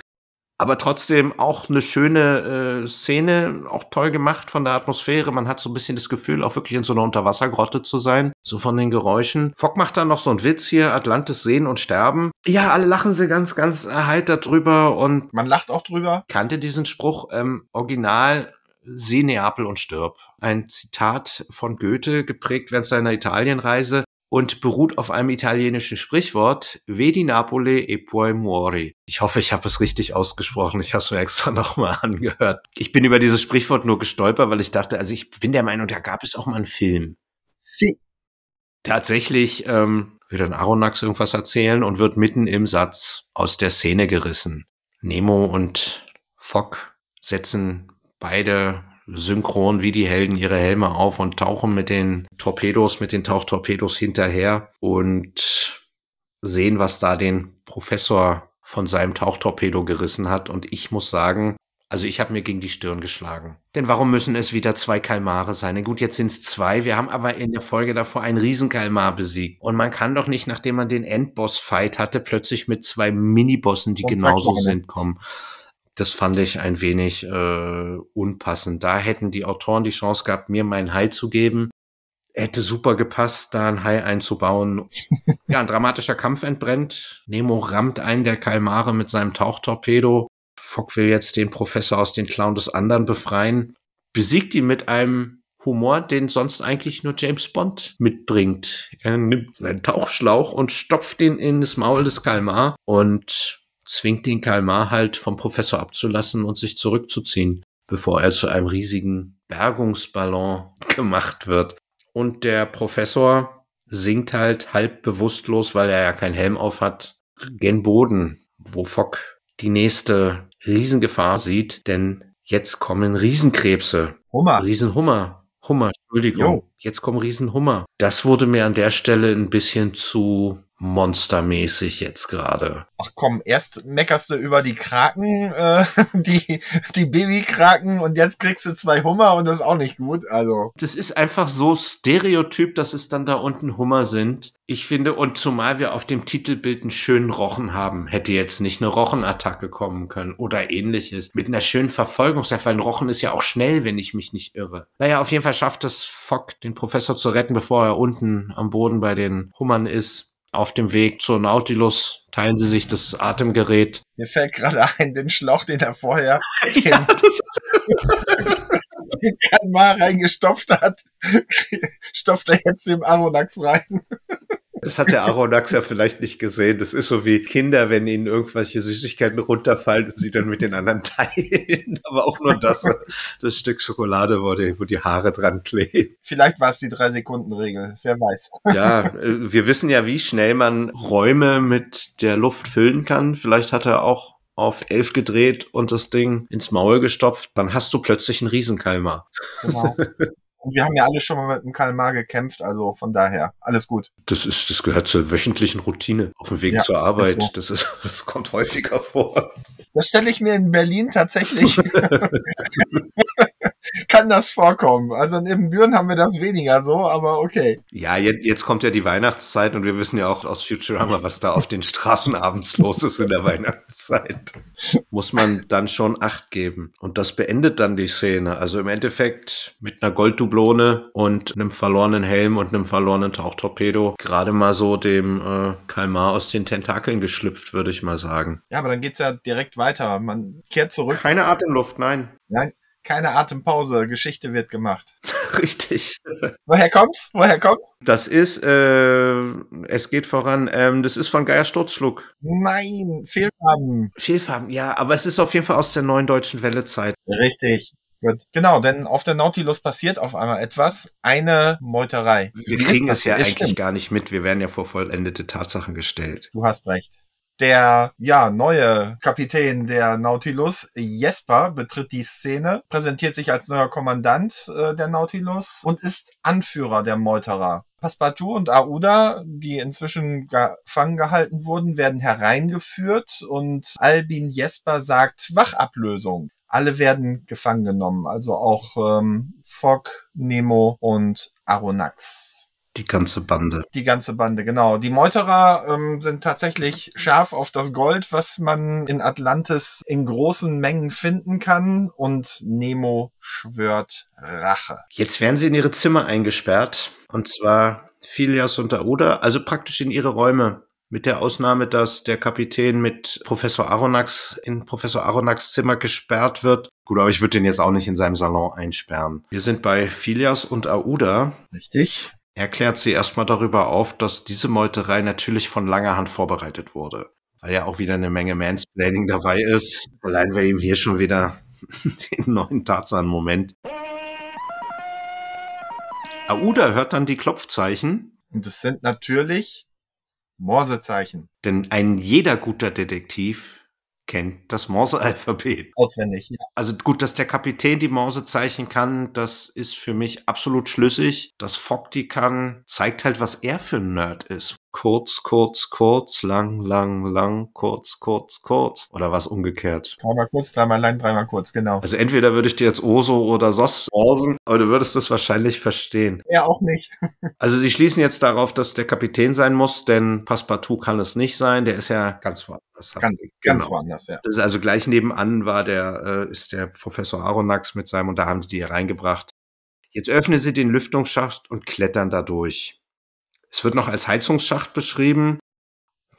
aber trotzdem auch eine schöne äh, Szene, auch toll gemacht von der Atmosphäre. Man hat so ein bisschen das Gefühl, auch wirklich in so einer Unterwassergrotte zu sein, so von den Geräuschen. Fock macht dann noch so einen Witz hier, Atlantis sehen und sterben. Ja, alle lachen sie ganz, ganz erheitert drüber und man lacht auch drüber. Kannte diesen Spruch ähm, original Sieh Neapel und stirb. Ein Zitat von Goethe, geprägt während seiner Italienreise und beruht auf einem italienischen Sprichwort Vedi Napoli e poi muori. Ich hoffe, ich habe es richtig ausgesprochen. Ich habe es mir extra [LAUGHS] nochmal angehört. Ich bin über dieses Sprichwort nur gestolpert, weil ich dachte, also ich bin der Meinung, da gab es auch mal einen Film. Sie. Tatsächlich ähm, will dann Aronax irgendwas erzählen und wird mitten im Satz aus der Szene gerissen. Nemo und Fogg setzen beide synchron wie die Helden ihre Helme auf und tauchen mit den Torpedos, mit den Tauchtorpedos hinterher und sehen, was da den Professor von seinem Tauchtorpedo gerissen hat. Und ich muss sagen, also ich habe mir gegen die Stirn geschlagen. Denn warum müssen es wieder zwei Kalmare sein? Gut, jetzt sind es zwei. Wir haben aber in der Folge davor einen Riesenkalmar besiegt. Und man kann doch nicht, nachdem man den Endboss-Fight hatte, plötzlich mit zwei Minibossen, die genauso sind, kommen. Das fand ich ein wenig äh, unpassend. Da hätten die Autoren die Chance gehabt, mir meinen Hai zu geben. Hätte super gepasst, da ein Hai einzubauen. ja, ein dramatischer Kampf entbrennt. Nemo rammt einen der Kalmare mit seinem Tauchtorpedo. Fock will jetzt den Professor aus den Klauen des anderen befreien. Besiegt ihn mit einem Humor, den sonst eigentlich nur James Bond mitbringt. Er nimmt seinen Tauchschlauch und stopft ihn in das Maul des Kalmar und zwingt den Kalmar halt vom Professor abzulassen und sich zurückzuziehen, bevor er zu einem riesigen Bergungsballon [LAUGHS] gemacht wird. Und der Professor sinkt halt halb bewusstlos, weil er ja keinen Helm auf hat, gen Boden, wo Fock die nächste Riesengefahr sieht, denn jetzt kommen Riesenkrebse. Hummer. Riesenhummer. Hummer, Entschuldigung. Jo. Jetzt kommen Riesenhummer. Das wurde mir an der Stelle ein bisschen zu monstermäßig jetzt gerade. Ach komm, erst meckerst du über die Kraken, äh, [LAUGHS] die, die Babykraken und jetzt kriegst du zwei Hummer und das ist auch nicht gut. Also, Das ist einfach so stereotyp, dass es dann da unten Hummer sind. Ich finde, und zumal wir auf dem Titelbild einen schönen Rochen haben, hätte jetzt nicht eine Rochenattacke kommen können oder ähnliches. Mit einer schönen Verfolgungsjagd, weil ein Rochen ist ja auch schnell, wenn ich mich nicht irre. Naja, auf jeden Fall schafft es Fock, den Professor zu retten, bevor er unten am Boden bei den Hummern ist. Auf dem Weg zur Nautilus teilen sie sich das Atemgerät. mir fällt gerade ein, den Schlauch, den er vorher [LAUGHS] Ja, den [LAUGHS] Kalmar reingestopft hat, [LAUGHS] stopft er jetzt dem Aronax rein. Das hat der Aronax ja vielleicht nicht gesehen. Das ist so wie Kinder, wenn ihnen irgendwelche Süßigkeiten runterfallen und sie dann mit den anderen [LAUGHS] teilen. Aber auch nur das, das Stück Schokolade, wo die, wo die Haare dran kleben. Vielleicht war es die Drei-Sekunden-Regel, wer weiß. Ja, äh, wir wissen ja, wie schnell man Räume mit der Luft füllen kann. Vielleicht hat er auch auf elf gedreht und das Ding ins Maul gestopft. Dann hast du plötzlich einen Riesenkalmar. Genau. Und wir haben ja alle schon mal mit dem Kalmar gekämpft, also von daher, alles gut. Das ist, das gehört zur wöchentlichen Routine auf dem Weg Ja, zur Arbeit. ist so. Das ist, das kommt häufiger vor. Das stelle ich mir in Berlin tatsächlich. [LAUGHS] Kann das vorkommen. Also in Ibbenbüren haben wir das weniger so, aber okay. Ja, jetzt, jetzt kommt ja die Weihnachtszeit und wir wissen ja auch aus Futurama, was da auf den Straßen abends los ist in der Weihnachtszeit. Muss man dann schon Acht geben. Und das beendet dann die Szene. Also im Endeffekt mit einer Golddublone und einem verlorenen Helm und einem verlorenen Tauchtorpedo gerade mal so dem äh, Kalmar aus den Tentakeln geschlüpft, würde ich mal sagen. Ja, aber dann geht's ja direkt weiter. Man kehrt zurück. Keine Atemluft, nein. Nein, keine Atempause. Geschichte wird gemacht. [LAUGHS] Richtig. Woher kommt's? Woher kommt's? Das ist, äh, es geht voran, ähm, das ist von Geier Sturzflug. Nein, Fehlfarben. Vielfarben, ja, aber es ist auf jeden Fall aus der neuen deutschen Wellezeit. Richtig. Gut. Genau, denn auf der Nautilus passiert auf einmal etwas. Eine Meuterei. Wir Sie kriegen das ja eigentlich Stimmt. gar nicht mit. Wir werden ja vor vollendete Tatsachen gestellt. Du hast recht. Der ja neue Kapitän der Nautilus, Jesper, betritt die Szene, präsentiert sich als neuer Kommandant äh, der Nautilus und ist Anführer der Meuterer. Passepartout und Aouda, die inzwischen gefangen gehalten wurden, werden hereingeführt und Albin Jesper sagt Wachablösung. Alle werden gefangen genommen, also auch ähm, Fogg, Nemo und Aronnax. Die ganze Bande. Die ganze Bande, genau. Die Meuterer ähm, sind tatsächlich scharf auf das Gold, was man in Atlantis in großen Mengen finden kann. Und Nemo schwört Rache. Jetzt werden sie in ihre Zimmer eingesperrt. Und zwar Phileas und Aouda, also praktisch in ihre Räume. Mit der Ausnahme, dass der Kapitän mit Professor Aronnax in Professor Aronnax Zimmer gesperrt wird. Gut, aber ich würde den jetzt auch nicht in seinem Salon einsperren. Wir sind bei Phileas und Aouda. Richtig. Er klärt sie erstmal darüber auf, dass diese Meuterei natürlich von langer Hand vorbereitet wurde. Weil ja auch wieder eine Menge Mansplaining dabei ist. Allein wir ihm hier schon wieder [LAUGHS] den neuen Tarzan-Moment. Aouda hört dann die Klopfzeichen, Und es sind natürlich Morsezeichen. denn ein jeder guter Detektiv kennt das Morse-Alphabet. [LAUGHS] Auswendig. Ja. Also gut, dass der Kapitän die Morsezeichen kann, das ist für mich absolut schlüssig. Dass Fogg die kann, zeigt halt, was er für ein Nerd ist. Kurz, kurz, kurz, lang, lang, lang, kurz, kurz, kurz. Oder was umgekehrt. Dreimal kurz, dreimal lang, dreimal kurz, genau. Also entweder würde ich dir jetzt Oso oder Sos morsen, aber du würdest es wahrscheinlich verstehen. Er auch nicht. [LAUGHS] Also sie schließen jetzt darauf, dass der Kapitän sein muss, denn Passepartout kann es nicht sein. Der ist ja ganz woanders. Ganz, ganz Genau. woanders, ja. Das ist also gleich nebenan war der, äh, ist der Professor Aronnax mit seinem, und da haben sie die hier reingebracht. Jetzt öffnen sie den Lüftungsschacht und klettern da durch. Es wird noch als Heizungsschacht beschrieben.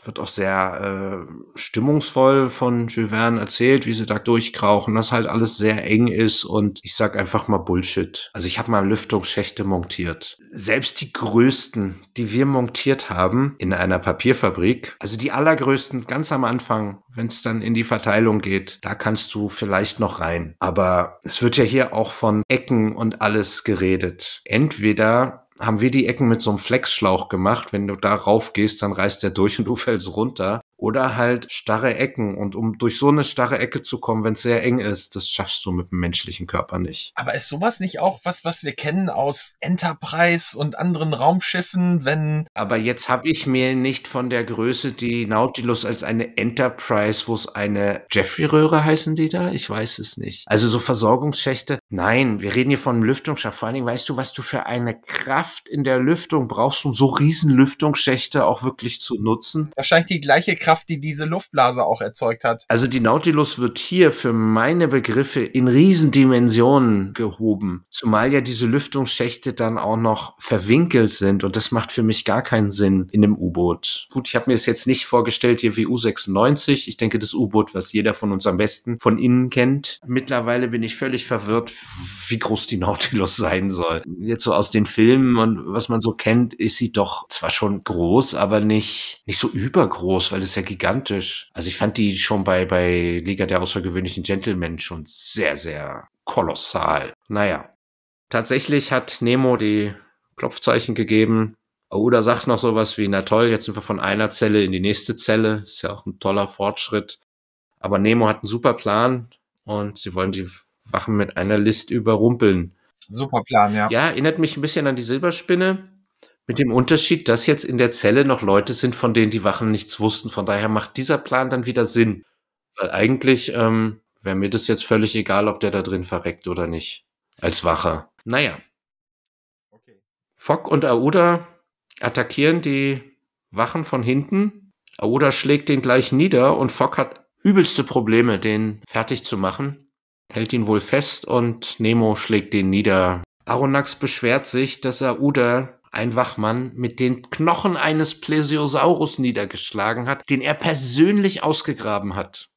Wird auch sehr äh, stimmungsvoll von Jules Verne erzählt, wie sie da durchkrauchen, dass halt alles sehr eng ist und ich sag einfach mal Bullshit. Also ich habe mal Lüftungsschächte montiert. Selbst die größten, die wir montiert haben in einer Papierfabrik, also die allergrößten ganz am Anfang, wenn es dann in die Verteilung geht, da kannst du vielleicht noch rein. Aber es wird ja hier auch von Ecken und alles geredet. Entweder haben wir die Ecken mit so einem Flexschlauch gemacht. Wenn du da rauf gehst, dann reißt der durch und du [LAUGHS] fällst runter. Oder halt starre Ecken. Und um durch so eine starre Ecke zu kommen, wenn es sehr eng ist, das schaffst du mit dem menschlichen Körper nicht. Aber ist sowas nicht auch was, was wir kennen aus Enterprise und anderen Raumschiffen, wenn. Aber jetzt habe ich mir nicht von der Größe die Nautilus als eine Enterprise, wo es eine Jeffrey-Röhre heißen die da? Ich weiß es nicht. Also so Versorgungsschächte. Nein, wir reden hier von einem Lüftungsschacht. Vor allen Dingen weißt du, was du für eine Kraft in der Lüftung brauchst, um so riesen Lüftungsschächte auch wirklich zu nutzen. Wahrscheinlich die gleiche Kraft Kraft, die diese Luftblase auch erzeugt hat. Also die Nautilus wird hier für meine Begriffe in Riesendimensionen gehoben, zumal ja diese Lüftungsschächte dann auch noch verwinkelt sind und das macht für mich gar keinen Sinn in einem U-Boot. Gut, ich habe mir es jetzt nicht vorgestellt hier wie U96. Ich denke, das U-Boot, was jeder von uns am besten von innen kennt. Mittlerweile bin ich völlig verwirrt, wie groß die Nautilus sein soll. Jetzt so aus den Filmen und was man so kennt, ist sie doch zwar schon groß, aber nicht, nicht so übergroß, weil es ja ja gigantisch. Also ich fand die schon bei, bei Liga der außergewöhnlichen Gentlemen schon sehr, sehr kolossal. Naja. Tatsächlich hat Nemo die Klopfzeichen gegeben. Oder sagt noch sowas wie, na toll, jetzt sind wir von einer Zelle in die nächste Zelle. Ist ja auch ein toller Fortschritt. Aber Nemo hat einen super Plan und sie wollen die Wachen mit einer List überrumpeln. Super Plan, ja. Ja, erinnert mich ein bisschen an die Silberspinne. Mit dem Unterschied, dass jetzt in der Zelle noch Leute sind, von denen die Wachen nichts wussten. Von daher macht dieser Plan dann wieder Sinn. Weil eigentlich ähm, wäre mir das jetzt völlig egal, ob der da drin verreckt oder nicht. Als Wache. Naja. Okay. Fock und Aoda attackieren die Wachen von hinten. Aoda schlägt den gleich nieder und Fock hat übelste Probleme, den fertig zu machen. Hält ihn wohl fest und Nemo schlägt den nieder. Aronax beschwert sich, dass Aoda ein Wachmann mit den Knochen eines Plesiosaurus niedergeschlagen hat, den er persönlich ausgegraben hat.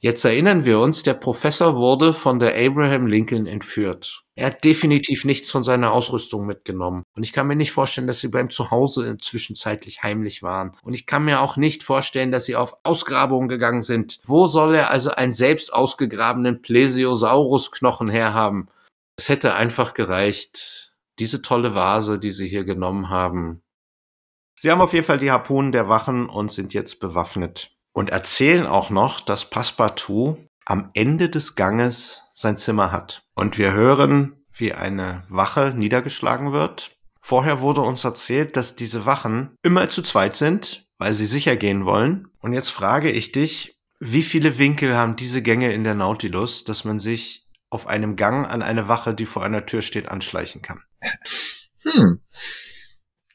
Jetzt erinnern wir uns, der Professor wurde von der Abraham Lincoln entführt. Er hat definitiv nichts von seiner Ausrüstung mitgenommen. Und ich kann mir nicht vorstellen, dass sie beim Zuhause zwischenzeitlich heimlich waren. Und ich kann mir auch nicht vorstellen, dass sie auf Ausgrabungen gegangen sind. Wo soll er also einen selbst ausgegrabenen Plesiosaurus-Knochen herhaben? Es hätte einfach gereicht, diese tolle Vase, die sie hier genommen haben. Sie haben auf jeden Fall die Harpunen der Wachen und sind jetzt bewaffnet. Und erzählen auch noch, dass Passepartout am Ende des Ganges sein Zimmer hat. Und wir hören, wie eine Wache niedergeschlagen wird. Vorher wurde uns erzählt, dass diese Wachen immer zu zweit sind, weil sie sicher gehen wollen. Und jetzt frage ich dich, wie viele Winkel haben diese Gänge in der Nautilus, dass man sich auf einem Gang an eine Wache, die vor einer Tür steht, anschleichen kann? Hm.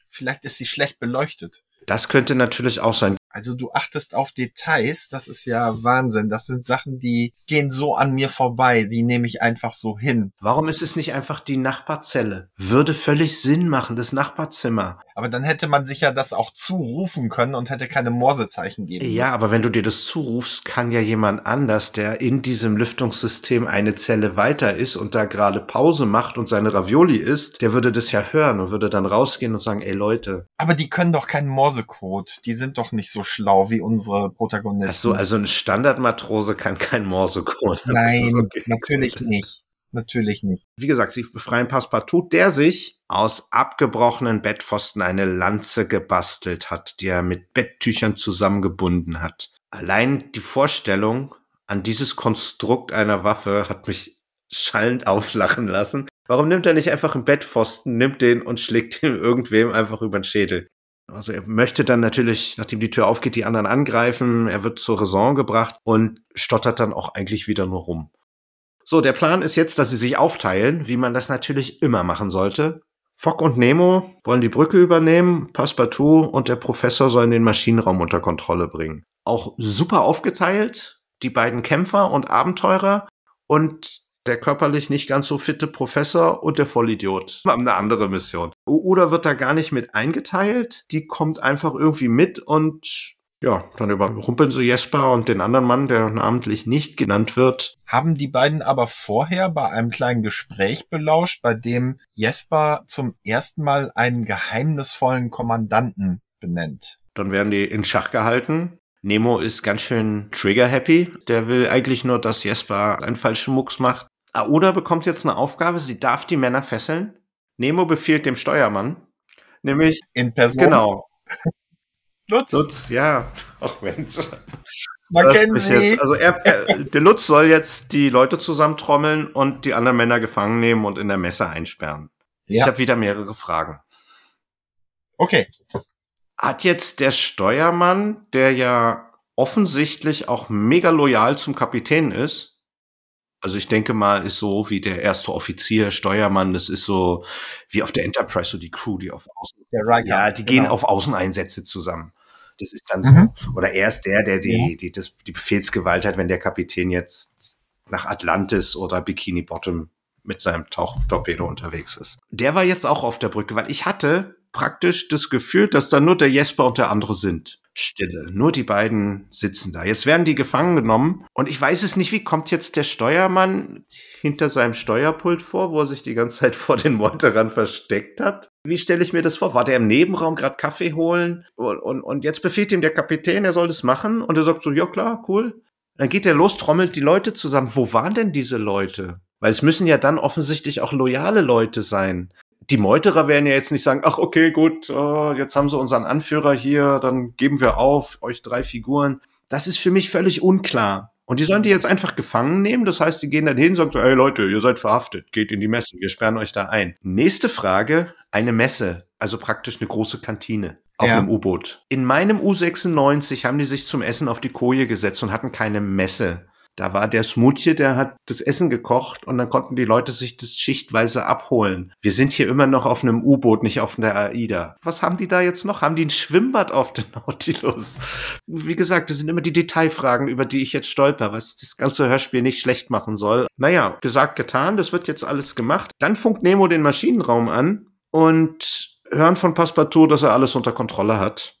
Vielleicht ist sie schlecht beleuchtet. Das könnte natürlich auch sein. Also du achtest auf Details, das ist ja Wahnsinn. Das sind Sachen, die gehen so an mir vorbei, die nehme ich einfach so hin. Warum ist es nicht einfach die Nachbarzelle? Würde völlig Sinn machen, das Nachbarzimmer. Aber dann hätte man sich ja das auch zurufen können und hätte keine Morsezeichen geben Ja, müssen. aber wenn du dir das zurufst, kann ja jemand anders, der in diesem Lüftungssystem eine Zelle weiter ist und da gerade Pause macht und seine Ravioli isst, der würde das ja hören und würde dann rausgehen und sagen, ey Leute. Aber die können doch keinen Morsecode. Die sind doch nicht so schlau wie unsere Protagonisten. Ach so, also ein Standardmatrose kann kein Morsecode. Nein, [LAUGHS] okay. natürlich nicht. Natürlich nicht. Wie gesagt, sie befreien Passepartout, der sich aus abgebrochenen Bettpfosten eine Lanze gebastelt hat, die er mit Betttüchern zusammengebunden hat. Allein die Vorstellung an dieses Konstrukt einer Waffe hat mich schallend [LAUGHS] auflachen lassen. Warum nimmt er nicht einfach einen Bettpfosten, nimmt den und schlägt ihn irgendwem einfach über den Schädel? Also er möchte dann natürlich, nachdem die Tür aufgeht, die anderen angreifen. Er wird zur Raison gebracht und stottert dann auch eigentlich wieder nur rum. So, der Plan ist jetzt, dass sie sich aufteilen, wie man das natürlich immer machen sollte. Fock und Nemo wollen die Brücke übernehmen, Passepartout und der Professor sollen den Maschinenraum unter Kontrolle bringen. Auch super aufgeteilt, die beiden Kämpfer und Abenteurer und der körperlich nicht ganz so fitte Professor und der Vollidiot haben eine andere Mission. Oder wird da gar nicht mit eingeteilt? Die kommt einfach irgendwie mit und ja, dann überrumpeln sie Jesper und den anderen Mann, der namentlich nicht genannt wird. Haben die beiden aber vorher bei einem kleinen Gespräch belauscht, bei dem Jesper zum ersten Mal einen geheimnisvollen Kommandanten benennt. Dann werden die in Schach gehalten. Nemo ist ganz schön trigger-happy. Der will eigentlich nur, dass Jesper einen falschen Mucks macht. Aoda bekommt jetzt eine Aufgabe, sie darf die Männer fesseln. Nemo befiehlt dem Steuermann, nämlich in Person. genau [LAUGHS] Lutz. Lutz, ja. Ach Mensch. Man kennt sie. jetzt, also er, er, der Lutz soll jetzt die Leute zusammentrommeln und die anderen Männer gefangen nehmen und in der Messe einsperren. Ich Ja. habe wieder mehrere Fragen. Okay. Hat jetzt der Steuermann, der ja offensichtlich auch mega loyal zum Kapitän ist, also ich denke mal, ist so wie der erste Offizier, Steuermann, das ist so wie auf der Enterprise, so die Crew, die auf Außen, Riker. ja, die gehen genau. auf Außeneinsätze zusammen. Das ist dann so. Mhm. Oder er ist der, der die, Ja. die, das, die Befehlsgewalt hat, wenn der Kapitän jetzt nach Atlantis oder Bikini Bottom mit seinem Tauchtorpedo unterwegs ist. Der war jetzt auch auf der Brücke, weil ich hatte praktisch das Gefühl, dass da nur der Jesper und der andere sind. Stille. Nur die beiden sitzen da. Jetzt werden die gefangen genommen. Und ich weiß es nicht, wie kommt jetzt der Steuermann hinter seinem Steuerpult vor, wo er sich die ganze Zeit vor den Meuterern versteckt hat? Wie stelle ich mir das vor? War der im Nebenraum gerade Kaffee holen? Und, und, und jetzt befiehlt ihm der Kapitän, er soll das machen. Und er sagt so, ja klar, cool. Dann geht er los, trommelt die Leute zusammen. Wo waren denn diese Leute? Weil es müssen ja dann offensichtlich auch loyale Leute sein. Die Meuterer werden ja jetzt nicht sagen, ach okay, gut, äh, jetzt haben sie unseren Anführer hier, dann geben wir auf, euch drei Figuren. Das ist für mich völlig unklar. Und die sollen die jetzt einfach gefangen nehmen. Das heißt, die gehen dann hin und sagen so, hey Leute, ihr seid verhaftet, geht in die Messe, wir sperren euch da ein. Nächste Frage, eine Messe, also praktisch eine große Kantine auf Ja. einem U-Boot. In meinem U96 haben die sich zum Essen auf die Koje gesetzt und hatten keine Messe. Da war der Smutje, der hat das Essen gekocht und dann konnten die Leute sich das schichtweise abholen. Wir sind hier immer noch auf einem U-Boot, nicht auf der AIDA. Was haben die da jetzt noch? Haben die ein Schwimmbad auf dem [LAUGHS] Nautilus? Wie gesagt, das sind immer die Detailfragen, über die ich jetzt stolper, was das ganze Hörspiel nicht schlecht machen soll. Naja, gesagt, getan, das wird jetzt alles gemacht. Dann funkt Nemo den Maschinenraum an und hören von Passepartout, dass er alles unter Kontrolle hat.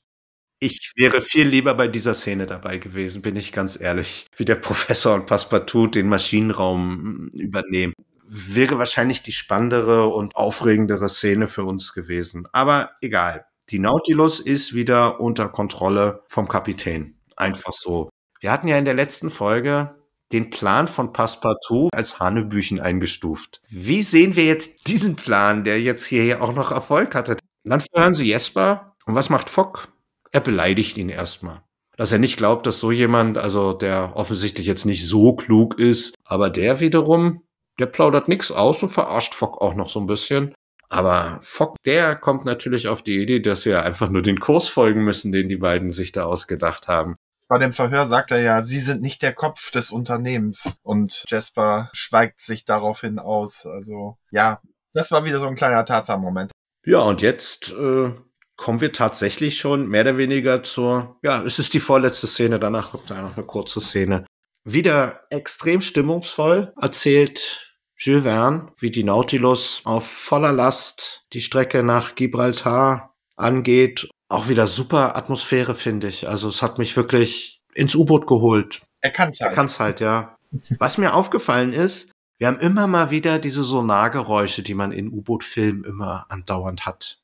Ich wäre viel lieber bei dieser Szene dabei gewesen, bin ich ganz ehrlich. Wie der Professor und Passepartout den Maschinenraum mm, übernehmen. Wäre wahrscheinlich die spannendere und aufregendere Szene für uns gewesen. Aber egal. Die Nautilus ist wieder unter Kontrolle vom Kapitän. Einfach so. Wir hatten ja in der letzten Folge den Plan von Passepartout als Hanebüchen eingestuft. Wie sehen wir jetzt diesen Plan, der jetzt hier auch noch Erfolg hatte? Dann hören Sie Jesper. Und was macht Fock? Er beleidigt ihn erstmal. Dass er nicht glaubt, dass so jemand, also der offensichtlich jetzt nicht so klug ist, aber der wiederum, der plaudert nix aus und verarscht Fock auch noch so ein bisschen. Aber Fock, der kommt natürlich auf die Idee, dass wir einfach nur den Kurs folgen müssen, den die beiden sich da ausgedacht haben. Bei dem Verhör sagt er ja, Sie sind nicht der Kopf des Unternehmens. Und Jasper schweigt sich daraufhin aus. Also, ja, das war wieder so ein kleiner Tatsam-Moment. Ja, und jetzt äh, kommen wir tatsächlich schon mehr oder weniger zur, ja, es ist die vorletzte Szene, danach kommt da noch eine kurze Szene. Wieder extrem stimmungsvoll erzählt Jules Verne, wie die Nautilus auf voller Last die Strecke nach Gibraltar angeht. Auch wieder super Atmosphäre, finde ich. Also es hat mich wirklich ins U-Boot geholt. Er kann's Er halt. kann's halt, ja. Was mir aufgefallen ist, wir haben immer mal wieder diese Sonargeräusche, die man in U-Boot-Filmen immer andauernd hat.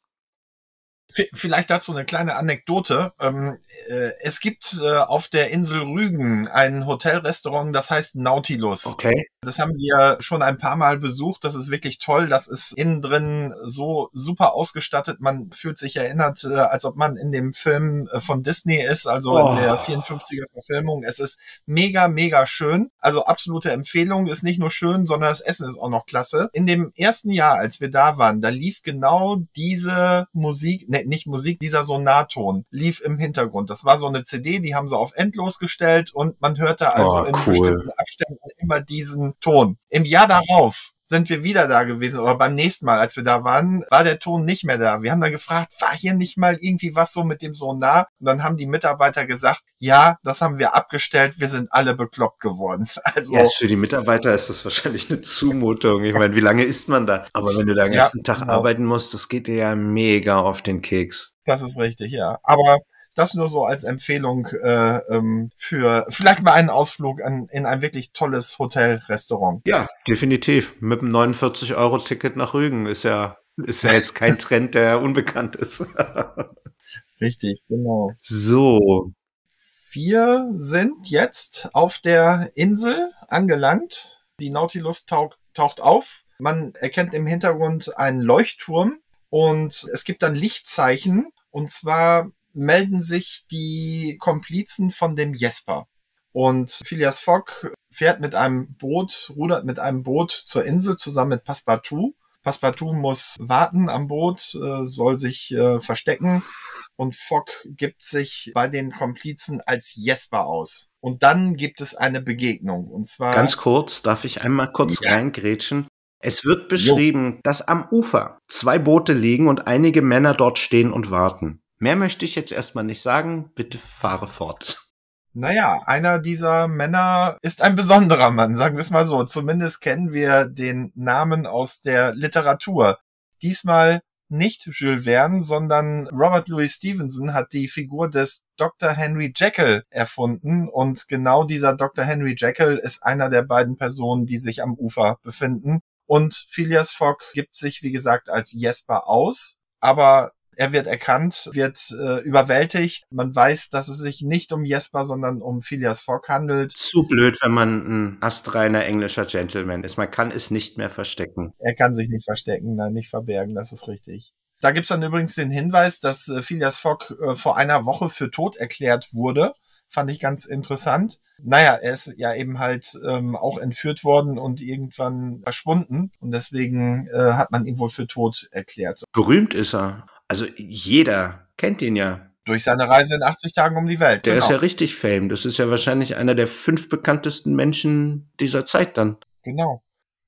Vielleicht dazu eine kleine Anekdote. Ähm, äh, es gibt äh, auf der Insel Rügen ein Hotelrestaurant, das heißt Nautilus. Okay. Das haben wir schon ein paar Mal besucht. Das ist wirklich toll. Das ist innen drin so super ausgestattet. Man fühlt sich erinnert, äh, als ob man in dem Film von Disney ist, also Oh. in der 54er Verfilmung. Es ist mega, mega schön. Also absolute Empfehlung. Ist nicht nur schön, sondern das Essen ist auch noch klasse. In dem ersten Jahr, als wir da waren, da lief genau diese Musik, ne, nicht Musik, dieser Sonarton lief im Hintergrund. Das war so eine CD, die haben sie auf endlos gestellt und man hörte also Oh, in cool. bestimmten Abständen immer diesen Ton. Im Jahr darauf sind wir wieder da gewesen oder beim nächsten Mal, als wir da waren, war der Ton nicht mehr da. Wir haben dann gefragt, war hier nicht mal irgendwie was so mit dem Sonar? Und dann haben die Mitarbeiter gesagt, ja, das haben wir abgestellt, wir sind alle bekloppt geworden. [LAUGHS] Also Ja, für die Mitarbeiter ist das wahrscheinlich eine Zumutung. Ich meine, wie lange isst man da? Aber wenn du da den Ja, ganzen Tag genau. arbeiten musst, das geht dir ja mega auf den Keks. Das ist richtig, ja. Aber das nur so als Empfehlung äh, ähm, für vielleicht mal einen Ausflug an, in ein wirklich tolles Hotel-Restaurant. Ja, definitiv. Mit einem 49-Euro-Ticket nach Rügen ist ja, ist ja jetzt kein Trend, der unbekannt ist. [LAUGHS] Richtig, genau. so. Wir sind jetzt auf der Insel angelangt. Die Nautilus taucht, taucht auf. Man erkennt im Hintergrund einen Leuchtturm. Und es gibt dann Lichtzeichen. Und zwar melden sich die Komplizen von dem Jesper. Und Phileas Fogg fährt mit einem Boot, rudert mit einem Boot zur Insel zusammen mit Passepartout. Passepartout muss warten am Boot, äh, soll sich äh, verstecken und Fogg gibt sich bei den Komplizen als Jesper aus. Und dann gibt es eine Begegnung und zwar Ganz kurz, darf ich einmal kurz ja. reingrätschen? Es wird beschrieben, jo. dass am Ufer zwei Boote liegen und einige Männer dort stehen und warten. Mehr möchte ich jetzt erstmal nicht sagen. Bitte fahre fort. Naja, einer dieser Männer ist ein besonderer Mann, sagen wir es mal so. Zumindest kennen wir den Namen aus der Literatur. Diesmal nicht Jules Verne, sondern Robert Louis Stevenson hat die Figur des Dr. Henry Jekyll erfunden und genau dieser Dr. Henry Jekyll ist einer der beiden Personen, die sich am Ufer befinden. Und Phileas Fogg gibt sich, wie gesagt, als Jesper aus, aber er wird erkannt, wird äh, überwältigt. Man weiß, dass es sich nicht um Jesper, sondern um Phileas Fogg handelt. Zu blöd, wenn man ein astreiner englischer Gentleman ist. Man kann es nicht mehr verstecken. Er kann sich nicht verstecken, nein, nicht verbergen, das ist richtig. Da gibt's dann übrigens den Hinweis, dass äh, Phileas Fogg äh, vor einer Woche für tot erklärt wurde fand ich ganz interessant. Naja, er ist ja eben halt ähm, auch entführt worden und irgendwann verschwunden und deswegen äh, hat man ihn wohl für tot erklärt. Berühmt ist er. Also jeder kennt ihn ja. Durch seine Reise in 80 Tagen um die Welt. Der genau. ist ja richtig fame. Das ist ja wahrscheinlich einer der fünf bekanntesten Menschen dieser Zeit dann. Genau.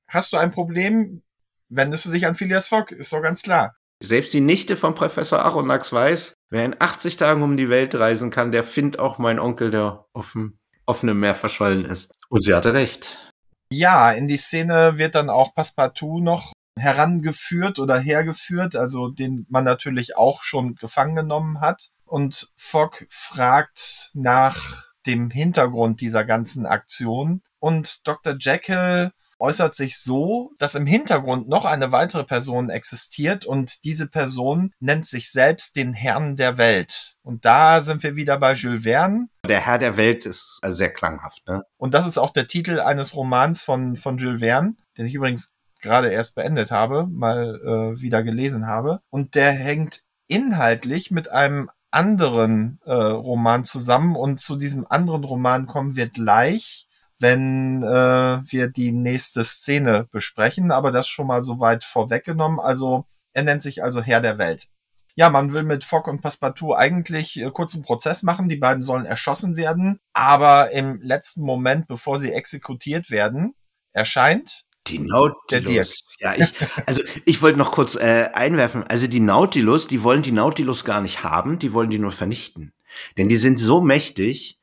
Hast du ein Problem, wendest du dich an Phileas Fogg, ist doch ganz klar. Selbst die Nichte von Professor Aronnax weiß, wer in 80 Tagen um die Welt reisen kann, der findet auch meinen Onkel, der auf dem offenen Meer verschollen ist. Und sie hatte recht. Ja, in die Szene wird dann auch Passepartout noch herangeführt oder hergeführt, also den man natürlich auch schon gefangen genommen hat. Und Fogg fragt nach dem Hintergrund dieser ganzen Aktion. Und Dr. Jekyll äußert sich so, dass im Hintergrund noch eine weitere Person existiert und diese Person nennt sich selbst den Herrn der Welt. Und da sind wir wieder bei Jules Verne. Der Herr der Welt ist sehr klanghaft, ne? Und das ist auch der Titel eines Romans von, von Jules Verne, den ich übrigens gerade erst beendet habe, mal äh, wieder gelesen habe. Und der hängt inhaltlich mit einem anderen äh, Roman zusammen und zu diesem anderen Roman kommen wir gleich, wenn äh, wir die nächste Szene besprechen, aber das schon mal so weit vorweggenommen. Also er nennt sich also Herr der Welt. Ja, man will mit Fogg und Passepartout eigentlich äh, kurzen Prozess machen. Die beiden sollen erschossen werden, aber im letzten Moment, bevor sie exekutiert werden, erscheint die Nautilus. Ja, ich, also ich wollte noch kurz äh, einwerfen. Also die Nautilus, die wollen die Nautilus gar nicht haben, die wollen die nur vernichten. Denn die sind so mächtig,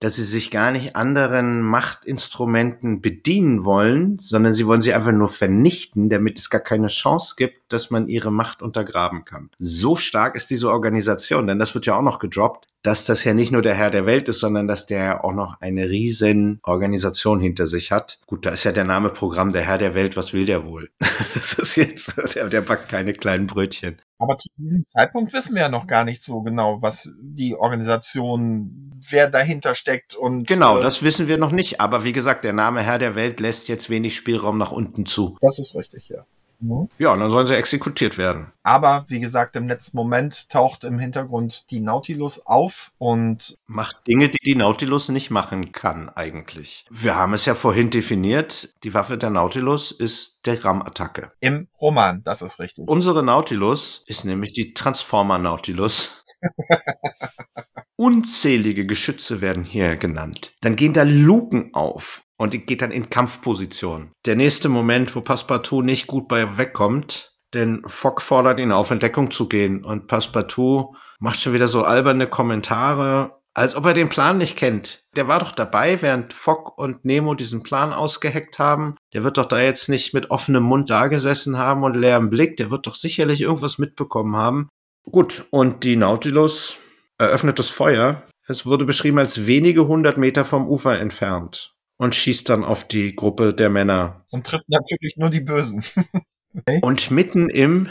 dass sie sich gar nicht anderen Machtinstrumenten bedienen wollen, sondern sie wollen sie einfach nur vernichten, damit es gar keine Chance gibt, dass man ihre Macht untergraben kann. So stark ist diese Organisation, denn das wird ja auch noch gedroppt, dass das ja nicht nur der Herr der Welt ist, sondern dass der auch noch eine riesen Organisation hinter sich hat. Gut, da ist ja der Name Programm der Herr der Welt, was will der wohl? [LAUGHS] das ist jetzt, der, der backt keine kleinen Brötchen. Aber zu diesem Zeitpunkt wissen wir ja noch gar nicht so genau, was die Organisation, wer dahinter steckt und. Genau, äh, das wissen wir noch nicht. Aber wie gesagt, der Name Herr der Welt lässt jetzt wenig Spielraum nach unten zu. Das ist richtig, ja. Mhm. Ja, und dann sollen sie exekutiert werden. Aber wie gesagt, im letzten Moment taucht im Hintergrund die Nautilus auf und macht Dinge, die die Nautilus nicht machen kann eigentlich. Wir haben es ja vorhin definiert. Die Waffe der Nautilus ist der Rammattacke. Im Roman, das ist richtig. Unsere Nautilus ist nämlich die Transformer Nautilus. [LAUGHS] Unzählige Geschütze werden hier genannt. Dann gehen da Luken auf und geht dann in Kampfposition. Der nächste Moment, wo Passepartout nicht gut bei wegkommt, denn Fogg fordert ihn auf, in Deckung zu gehen und Passepartout macht schon wieder so alberne Kommentare, als ob er den Plan nicht kennt. Der war doch dabei, während Fogg und Nemo diesen Plan ausgeheckt haben. Der wird doch da jetzt nicht mit offenem Mund dagesessen haben und leerem Blick. Der wird doch sicherlich irgendwas mitbekommen haben. Gut, und die Nautilus eröffnet das Feuer. Es wurde beschrieben als wenige hundert Meter vom Ufer entfernt und schießt dann auf die Gruppe der Männer. Und trifft natürlich nur die Bösen. [LAUGHS] okay. Und mitten im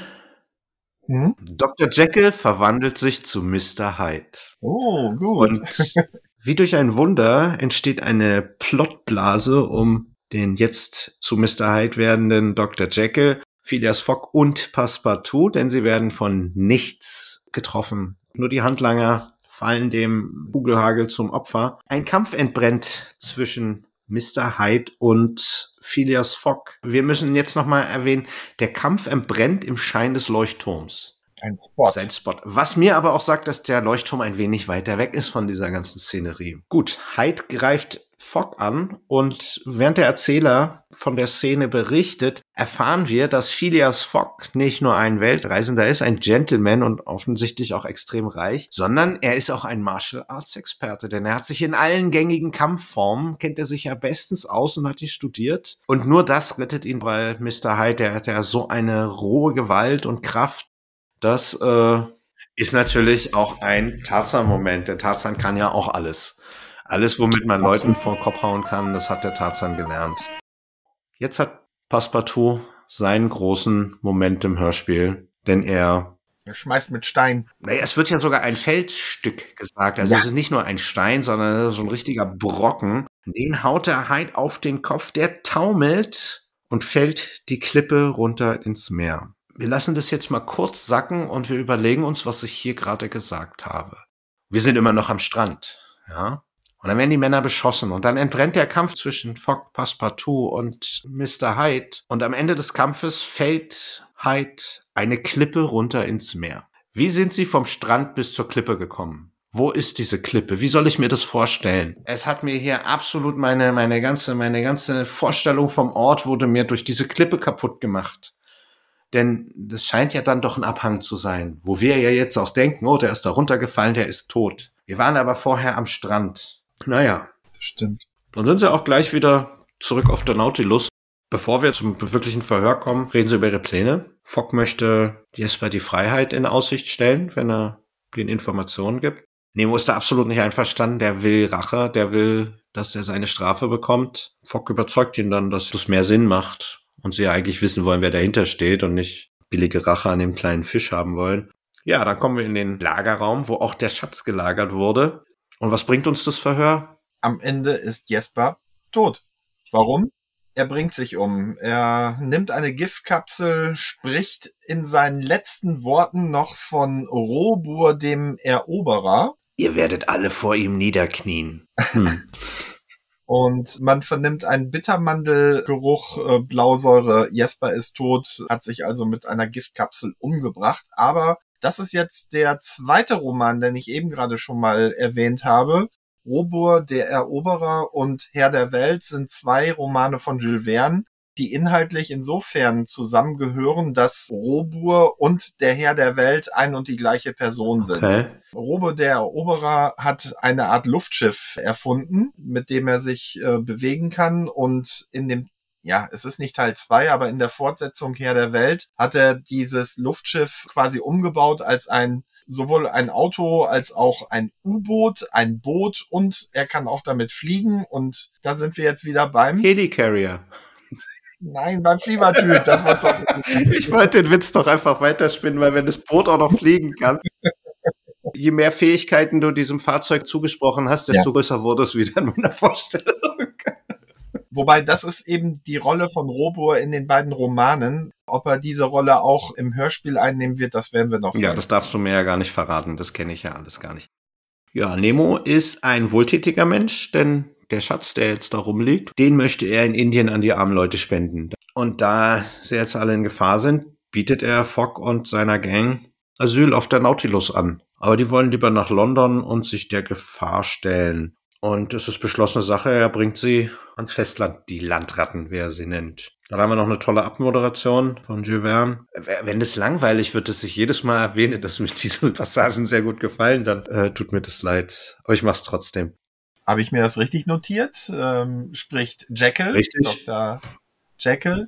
hm? Dr. Jekyll verwandelt sich zu Mr. Hyde. Oh, gut. Und wie durch ein Wunder entsteht eine Plotblase um den jetzt zu Mr. Hyde werdenden Dr. Jekyll. Phileas Fogg und Passepartout, denn sie werden von nichts getroffen. Nur die Handlanger fallen dem Kugelhagel zum Opfer. Ein Kampf entbrennt zwischen Mr. Hyde und Phileas Fogg. Wir müssen jetzt nochmal erwähnen, der Kampf entbrennt im Schein des Leuchtturms. Ein Spot. Sein Spot. Was mir aber auch sagt, dass der Leuchtturm ein wenig weiter weg ist von dieser ganzen Szenerie. Gut, Hyde greift Fogg an und während der Erzähler von der Szene berichtet, erfahren wir, dass Phileas Fogg nicht nur ein Weltreisender ist, ein Gentleman und offensichtlich auch extrem reich, sondern er ist auch ein Martial Arts Experte, denn er hat sich in allen gängigen Kampfformen, kennt er sich ja bestens aus und hat die studiert. Und nur das rettet ihn, weil Mr. Hyde, der hat ja so eine rohe Gewalt und Kraft, das äh, ist natürlich auch ein Tarzan-Moment. Der Tarzan kann ja auch alles. Alles, womit man Leuten vor den Kopf hauen kann, das hat der Tarzan gelernt. Jetzt hat Passepartout seinen großen Moment im Hörspiel, denn er er schmeißt mit Stein. Naja, es wird ja sogar ein Felsstück gesagt. Also ja. es ist nicht nur ein Stein, sondern so ein richtiger Brocken. Den haut er halt auf den Kopf, der taumelt und fällt die Klippe runter ins Meer. Wir lassen das jetzt mal kurz sacken und wir überlegen uns, was ich hier gerade gesagt habe. Wir sind immer noch am Strand, ja. Und dann werden die Männer beschossen und dann entbrennt der Kampf zwischen Fogg Passepartout und Mr. Hyde. Und am Ende des Kampfes fällt Hyde eine Klippe runter ins Meer. Wie sind sie vom Strand bis zur Klippe gekommen? Wo ist diese Klippe? Wie soll ich mir das vorstellen? Es hat mir hier absolut meine, meine ganze, meine ganze Vorstellung vom Ort wurde mir durch diese Klippe kaputt gemacht. Denn das scheint ja dann doch ein Abhang zu sein, wo wir ja jetzt auch denken, oh, der ist da runtergefallen, der ist tot. Wir waren aber vorher am Strand. Naja. Stimmt. Dann sind sie auch gleich wieder zurück auf der Nautilus. Bevor wir zum wirklichen Verhör kommen, reden sie über ihre Pläne. Fogg möchte Jesper die Freiheit in Aussicht stellen, wenn er den Informationen gibt. Nemo ist da absolut nicht einverstanden. Der will Rache, der will, dass er seine Strafe bekommt. Fogg überzeugt ihn dann, dass das mehr Sinn macht und sie ja eigentlich wissen wollen, wer dahinter steht und nicht billige Rache an dem kleinen Fisch haben wollen. Ja, dann kommen wir in den Lagerraum, wo auch der Schatz gelagert wurde. Und was bringt uns das Verhör? Am Ende ist Jesper tot. Warum? Er bringt sich um. Er nimmt eine Giftkapsel, spricht in seinen letzten Worten noch von Robur dem Eroberer. Ihr werdet alle vor ihm niederknien. Hm. [LAUGHS] Und man vernimmt einen Bittermandelgeruch, äh, Blausäure, Jesper ist tot, hat sich also mit einer Giftkapsel umgebracht. Aber das ist jetzt der zweite Roman, den ich eben gerade schon mal erwähnt habe. Robur, der Eroberer und Herr der Welt sind zwei Romane von Jules Verne, die inhaltlich insofern zusammengehören, dass Robur und der Herr der Welt ein und die gleiche Person sind. Okay. Robur, der Eroberer, hat eine Art Luftschiff erfunden, mit dem er sich äh, bewegen kann und in dem ja, es ist nicht Teil zwei, aber in der Fortsetzung Herr der Welt hat er dieses Luftschiff quasi umgebaut als ein sowohl ein Auto als auch ein U-Boot, ein Boot und er kann auch damit fliegen und da sind wir jetzt wieder beim Helicarrier. Nein, beim Fliebertüt, das war's doch. [LAUGHS] ich wollte den Witz doch einfach weiterspinnen, weil wenn das Boot auch noch fliegen kann. Je mehr Fähigkeiten du diesem Fahrzeug zugesprochen hast, desto ja. größer wurde es wieder in meiner Vorstellung. Wobei das ist eben die Rolle von Robur in den beiden Romanen. Ob er diese Rolle auch im Hörspiel einnehmen wird, das werden wir noch sehen. Ja, das darfst du mir ja gar nicht verraten. Das kenne ich ja alles gar nicht. Ja, Nemo ist ein wohltätiger Mensch, denn der Schatz, der jetzt da rumliegt, den möchte er in Indien an die armen Leute spenden. Und da sie jetzt alle in Gefahr sind, bietet er Fogg und seiner Gang Asyl auf der Nautilus an. Aber die wollen lieber nach London und sich der Gefahr stellen. Und es ist beschlossene Sache, er bringt sie ans Festland, die Landratten, wie er sie nennt. Dann haben wir noch eine tolle Abmoderation von Verne. Wenn es langweilig wird, dass ich jedes Mal erwähne, dass mir [LAUGHS] diese Passagen sehr gut gefallen, dann äh, tut mir das leid. Aber ich mach's trotzdem. Habe ich mir das richtig notiert? Ähm, spricht Jekyll, richtig. Dr. Jekyll,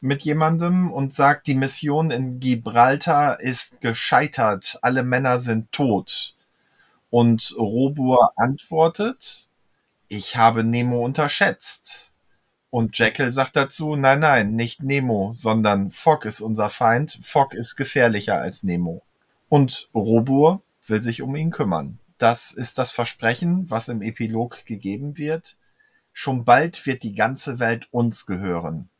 mit jemandem und sagt, die Mission in Gibraltar ist gescheitert. Alle Männer sind tot. Und Robur antwortet, ich habe Nemo unterschätzt. Und Jekyll sagt dazu, nein, nein, nicht Nemo, sondern Fogg ist unser Feind. Fogg ist gefährlicher als Nemo. Und Robur will sich um ihn kümmern. Das ist das Versprechen, was im Epilog gegeben wird. Schon bald wird die ganze Welt uns gehören.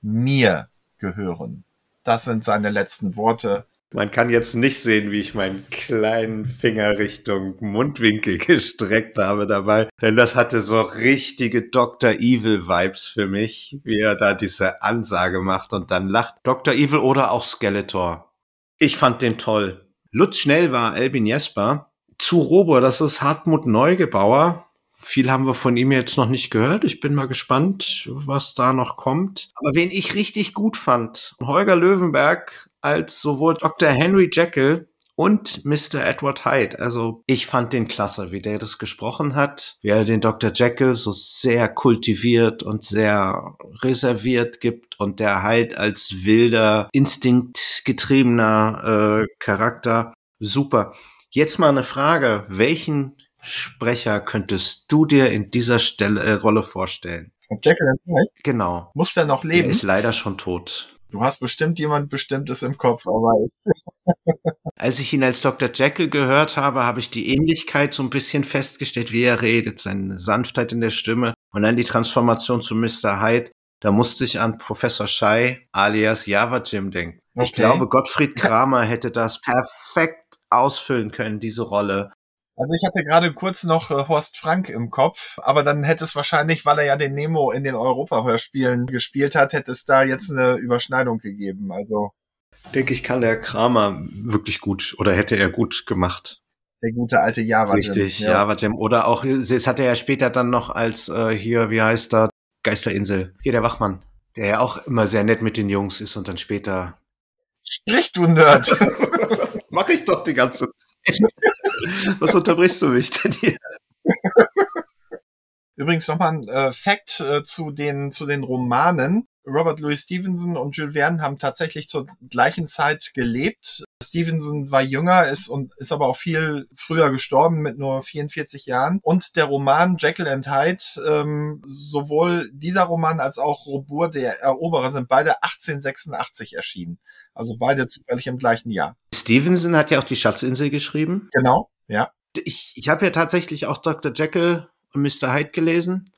Mir gehören. Das sind seine letzten Worte. Man kann jetzt nicht sehen, wie ich meinen kleinen Finger Richtung Mundwinkel gestreckt habe dabei, denn das hatte so richtige Dr. Evil Vibes für mich, wie er da diese Ansage macht und dann lacht. Dr. Evil oder auch Skeletor. Ich fand den toll. Lutz Schnell war Elbin Jesper. Zu Robo, das ist Hartmut Neugebauer. Viel haben wir von ihm jetzt noch nicht gehört. Ich bin mal gespannt, was da noch kommt. Aber wen ich richtig gut fand, Holger Löwenberg als sowohl Dr. Henry Jekyll und Mr. Edward Hyde. Also ich fand den klasse, wie der das gesprochen hat, wie er den Dr. Jekyll so sehr kultiviert und sehr reserviert gibt und der Hyde als wilder, instinktgetriebener äh, Charakter. Super. Jetzt mal eine Frage. Welchen Sprecher könntest du dir in dieser Stelle, äh, Rolle vorstellen? Jekyll and Hyde? Genau. Muss der noch leben? Er ist leider schon tot. Du hast bestimmt jemand Bestimmtes im Kopf, aber [LAUGHS] Als ich ihn als Dr. Jekyll gehört habe, habe ich die Ähnlichkeit so ein bisschen festgestellt, wie er redet, seine Sanftheit in der Stimme und dann die Transformation zu Mr. Hyde. Da musste ich an Professor Shai alias Java Jim denken. Okay. Ich glaube, Gottfried Kramer hätte das perfekt ausfüllen können, diese Rolle. Also ich hatte gerade kurz noch äh, Horst Frank im Kopf, aber dann hätte es wahrscheinlich, weil er ja den Nemo in den Europa-Hörspielen gespielt hat, hätte es da jetzt eine Überschneidung gegeben. Also Denke ich, kann der Kramer wirklich gut oder hätte er gut gemacht. der gute alte Java. Richtig, ja. Java Jam. Oder auch, es hat er ja später dann noch als äh, hier, wie heißt er, Geisterinsel. Hier der Wachmann, der ja auch immer sehr nett mit den Jungs ist und dann später. Sprich du Nerd. [LAUGHS] Mach ich doch die ganze Zeit. Was unterbrichst du mich denn hier? Übrigens nochmal ein äh, Fact äh, zu den zu den Romanen. Robert Louis Stevenson und Jules Verne haben tatsächlich zur gleichen Zeit gelebt. Stevenson war jünger, ist und ist aber auch viel früher gestorben mit nur 44 Jahren. Und der Roman Jekyll and Hyde, ähm, sowohl dieser Roman als auch Robur der Eroberer sind beide 1886 erschienen. Also beide zufällig im gleichen Jahr. Stevenson hat ja auch die Schatzinsel geschrieben. Genau, ja. Ich, ich habe ja tatsächlich auch Dr. Jekyll und Mr. Hyde gelesen.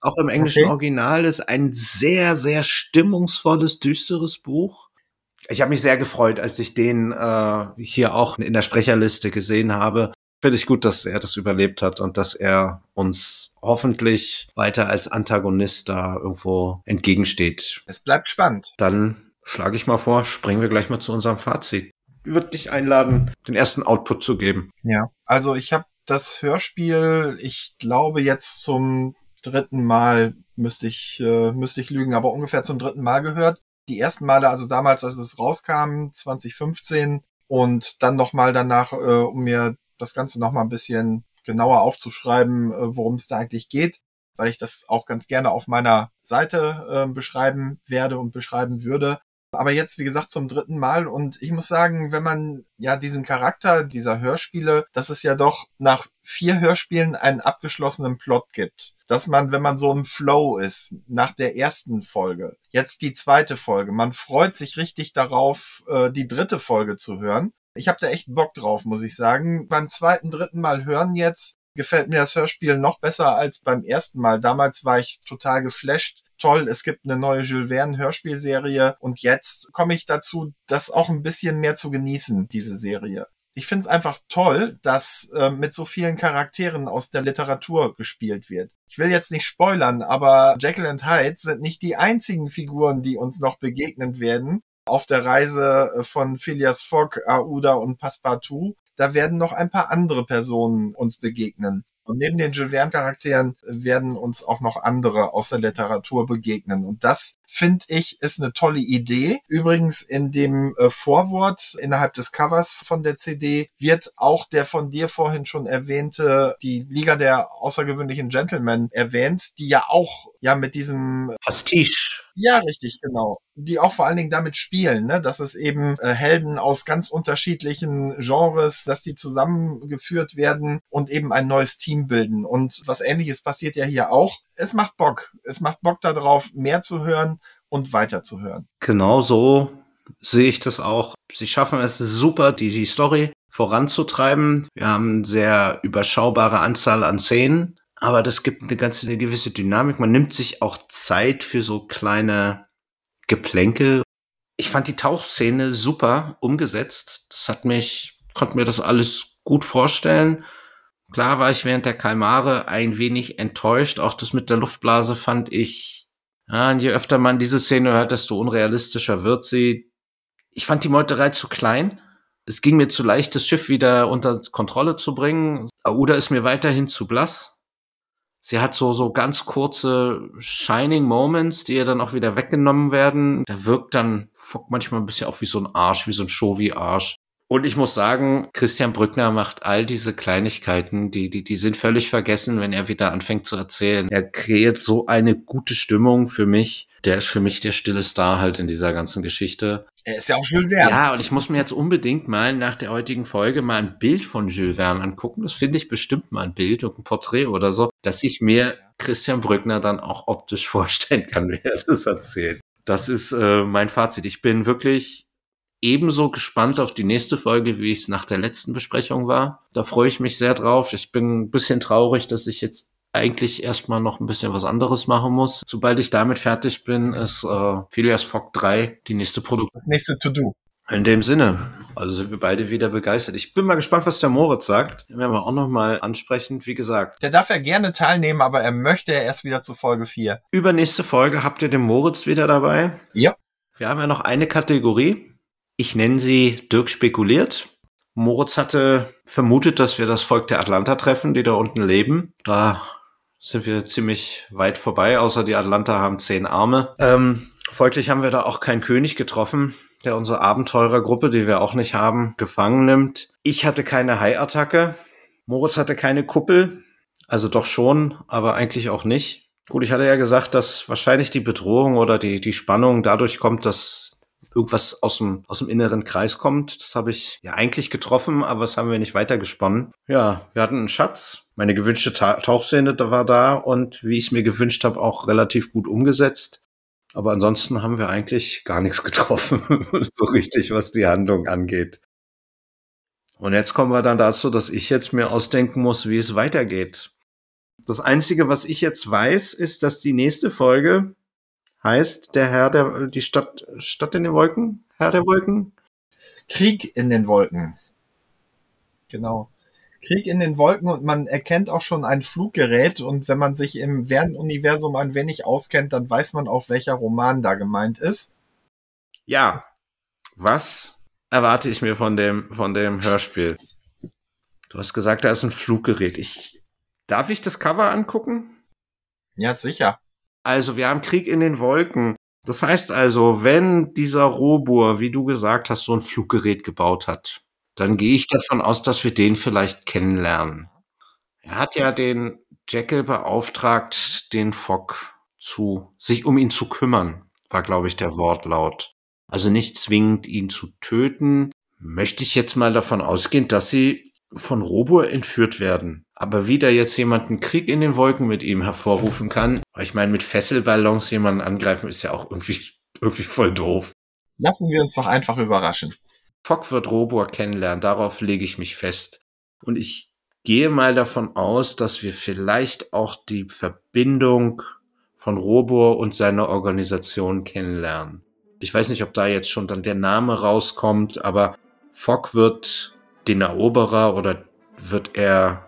Auch im englischen Okay. Original ist ein sehr, sehr stimmungsvolles, düsteres Buch. Ich habe mich sehr gefreut, als ich den äh, hier auch in der Sprecherliste gesehen habe. Finde ich gut, dass er das überlebt hat und dass er uns hoffentlich weiter als Antagonist da irgendwo entgegensteht. Es bleibt spannend. Dann schlage ich mal vor, springen wir gleich mal zu unserem Fazit. Würde dich einladen, den ersten Output zu geben. Ja. Also ich habe das Hörspiel, ich glaube jetzt zum dritten Mal müsste ich äh, müsste ich lügen, aber ungefähr zum dritten Mal gehört. Die ersten Male, also damals, als es rauskam, 2015 und dann nochmal danach, äh, um mir das Ganze nochmal ein bisschen genauer aufzuschreiben, äh, worum es da eigentlich geht, weil ich das auch ganz gerne auf meiner Seite äh, beschreiben werde und beschreiben würde. Aber jetzt, wie gesagt, zum dritten Mal. Und ich muss sagen, wenn man ja diesen Charakter dieser Hörspiele, dass es ja doch nach vier Hörspielen einen abgeschlossenen Plot gibt. Dass man, wenn man so im Flow ist, nach der ersten Folge, jetzt die zweite Folge, man freut sich richtig darauf, äh, die dritte Folge zu hören. Ich habe da echt Bock drauf, muss ich sagen. Beim zweiten, dritten Mal hören jetzt gefällt mir das Hörspiel noch besser als beim ersten Mal. Damals war ich total geflasht. Toll, es gibt eine neue Jules Verne Hörspielserie und jetzt komme ich dazu, das auch ein bisschen mehr zu genießen, diese Serie. Ich finde es einfach toll, dass äh, mit so vielen Charakteren aus der Literatur gespielt wird. Ich will jetzt nicht spoilern, aber Jekyll and Hyde sind nicht die einzigen Figuren, die uns noch begegnen werden auf der Reise äh, von Phileas Fogg, Aouda und Passepartout. Da werden noch ein paar andere Personen uns begegnen. Und neben den Jules Verne-Charakteren werden uns auch noch andere aus der Literatur begegnen. Und das, finde ich, ist eine tolle Idee. Übrigens in dem äh, Vorwort innerhalb des Covers von der CD wird auch der von dir vorhin schon erwähnte, die Liga der außergewöhnlichen Gentlemen erwähnt, die ja auch ja mit diesem Pastiche. ja, richtig, genau. Die auch vor allen Dingen damit spielen, ne? dass es eben äh, Helden aus ganz unterschiedlichen Genres, dass die zusammengeführt werden und eben ein neues Team bilden. Und was ähnliches passiert ja hier auch. Es macht Bock. Es macht Bock darauf, mehr zu hören und weiter zu hören. Genau so sehe ich das auch. Sie schaffen es super, die, Story voranzutreiben. Wir haben eine sehr überschaubare Anzahl an Szenen, aber das gibt eine ganze eine gewisse Dynamik. Man nimmt sich auch Zeit für so kleine Geplänkel. Ich fand die Tauchszene super umgesetzt. Das hat mich, konnte mir das alles gut vorstellen. Klar war ich während der Kalmare ein wenig enttäuscht. Auch das mit der Luftblase fand ich, ja, je öfter man diese Szene hört, desto unrealistischer wird sie. Ich fand die Meuterei zu klein. Es ging mir zu leicht, das Schiff wieder unter Kontrolle zu bringen. Aouda ist mir weiterhin zu blass. Sie hat so, so ganz kurze Shining Moments, die ihr dann auch wieder weggenommen werden. Da wirkt dann Fock manchmal ein bisschen auch wie so ein Arsch, wie so ein Showy-Arsch. Und ich muss sagen, Christian Brückner macht all diese Kleinigkeiten, die, die, die sind völlig vergessen, wenn er wieder anfängt zu erzählen. Er kreiert so eine gute Stimmung für mich. Der ist für mich der stille Star halt in dieser ganzen Geschichte. Er ist ja auch Jules Verne. Ja, und ich muss mir jetzt unbedingt mal nach der heutigen Folge mal ein Bild von Jules Verne angucken. Das finde ich bestimmt mal ein Bild und ein Porträt oder so, dass ich mir Christian Brückner dann auch optisch [LAUGHS] vorstellen kann, wie er das erzählt. Das ist äh, mein Fazit. Ich bin wirklich ebenso gespannt auf die nächste Folge, wie ich es nach der letzten Besprechung war. Da freue ich mich sehr drauf. Ich bin ein bisschen traurig, dass ich jetzt eigentlich erstmal noch ein bisschen was anderes machen muss. Sobald ich damit fertig bin, ist äh, Phileas Fogg 3 die nächste Produktion. Das nächste To-Do. In dem Sinne, also sind wir beide wieder begeistert. Ich bin mal gespannt, was der Moritz sagt. Den werden wir auch nochmal ansprechen, wie gesagt. Der darf ja gerne teilnehmen, aber er möchte ja erst wieder zu Folge 4. Übernächste Folge habt ihr den Moritz wieder dabei. Ja. Wir haben ja noch eine Kategorie. Ich nenne sie Dirk spekuliert. Moritz hatte vermutet, dass wir das Volk der Atlanta treffen, die da unten leben. Da sind wir ziemlich weit vorbei, außer die Atlanta haben zehn Arme. Ähm, folglich haben wir da auch keinen König getroffen, der unsere Abenteurergruppe, die wir auch nicht haben, gefangen nimmt. Ich hatte keine Haiattacke. Moritz hatte keine Kuppel. Also doch schon, aber eigentlich auch nicht. Gut, ich hatte ja gesagt, dass wahrscheinlich die Bedrohung oder die, die Spannung dadurch kommt, dass irgendwas aus dem, aus dem inneren Kreis kommt. Das habe ich ja eigentlich getroffen, aber das haben wir nicht weitergesponnen. Ja, wir hatten einen Schatz. Meine gewünschte Ta Tauchszene war da und wie ich es mir gewünscht habe, auch relativ gut umgesetzt. Aber ansonsten haben wir eigentlich gar nichts [LAUGHS] getroffen, so richtig, was die Handlung angeht. Und jetzt kommen wir dann dazu, dass ich jetzt mir ausdenken muss, wie es weitergeht. Das Einzige, was ich jetzt weiß, ist, dass die nächste Folge heißt der Herr der, die Stadt, Stadt in den Wolken? Herr der Wolken? Krieg in den Wolken. Genau. Krieg in den Wolken und man erkennt auch schon ein Fluggerät und wenn man sich im Verne-Universum ein wenig auskennt, dann weiß man auch, welcher Roman da gemeint ist. Ja. Was erwarte ich mir von dem, von dem Hörspiel? Du hast gesagt, da ist ein Fluggerät. Ich, darf ich das Cover angucken? Ja, sicher. Also wir haben Krieg in den Wolken. Das heißt also, wenn dieser Robur, wie du gesagt hast, so ein Fluggerät gebaut hat, dann gehe ich davon aus, dass wir den vielleicht kennenlernen. Er hat ja den Jekyll beauftragt, den Fock zu, sich um ihn zu kümmern, war, glaube ich, der Wortlaut. Also nicht zwingend ihn zu töten. Möchte ich jetzt mal davon ausgehen, dass sie von Robur entführt werden. Aber wie da jetzt jemand einen Krieg in den Wolken mit ihm hervorrufen kann, ich meine, mit Fesselballons jemanden angreifen ist ja auch irgendwie, [LAUGHS] irgendwie voll doof. Lassen wir uns doch einfach überraschen. Fock wird Robur kennenlernen, darauf lege ich mich fest. Und ich gehe mal davon aus, dass wir vielleicht auch die Verbindung von Robur und seiner Organisation kennenlernen. Ich weiß nicht, ob da jetzt schon dann der Name rauskommt, aber Fock wird den Eroberer oder wird er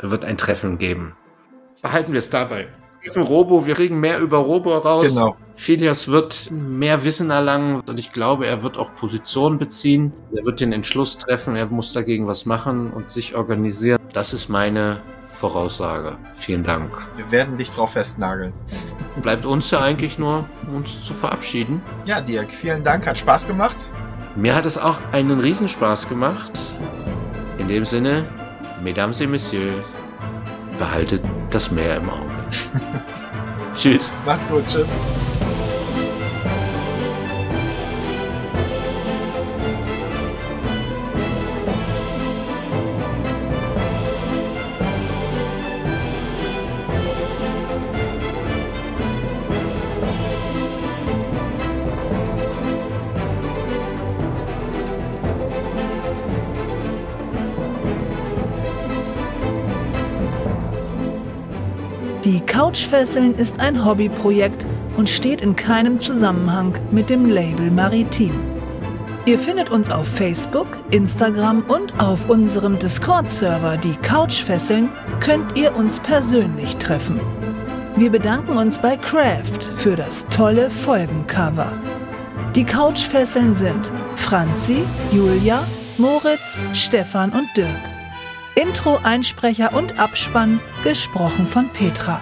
wird ein Treffen geben. Behalten wir es dabei. Robo, wir kriegen mehr über Robo raus. Genau. Phileas wird mehr Wissen erlangen und ich glaube, er wird auch Position beziehen. Er wird den Entschluss treffen, er muss dagegen was machen und sich organisieren. Das ist meine Voraussage. Vielen Dank. Wir werden dich drauf festnageln. Bleibt uns ja eigentlich nur, uns zu verabschieden. Ja, Dirk, vielen Dank, hat Spaß gemacht. Mir hat es auch einen Riesenspaß gemacht. In dem Sinne, Mesdames et Messieurs, behaltet das Meer im Auge. [LAUGHS] tschüss. Mach's gut, tschüss. Die Couchfesseln ist ein Hobbyprojekt und steht in keinem Zusammenhang mit dem Label Maritim. Ihr findet uns auf Facebook, Instagram und auf unserem Discord-Server Die Couchfesseln könnt ihr uns persönlich treffen. Wir bedanken uns bei Craft für das tolle Folgencover. Die Couchfesseln sind Franzi, Julia, Moritz, Stefan und Dirk. Intro, Einsprecher und Abspann gesprochen von Petra.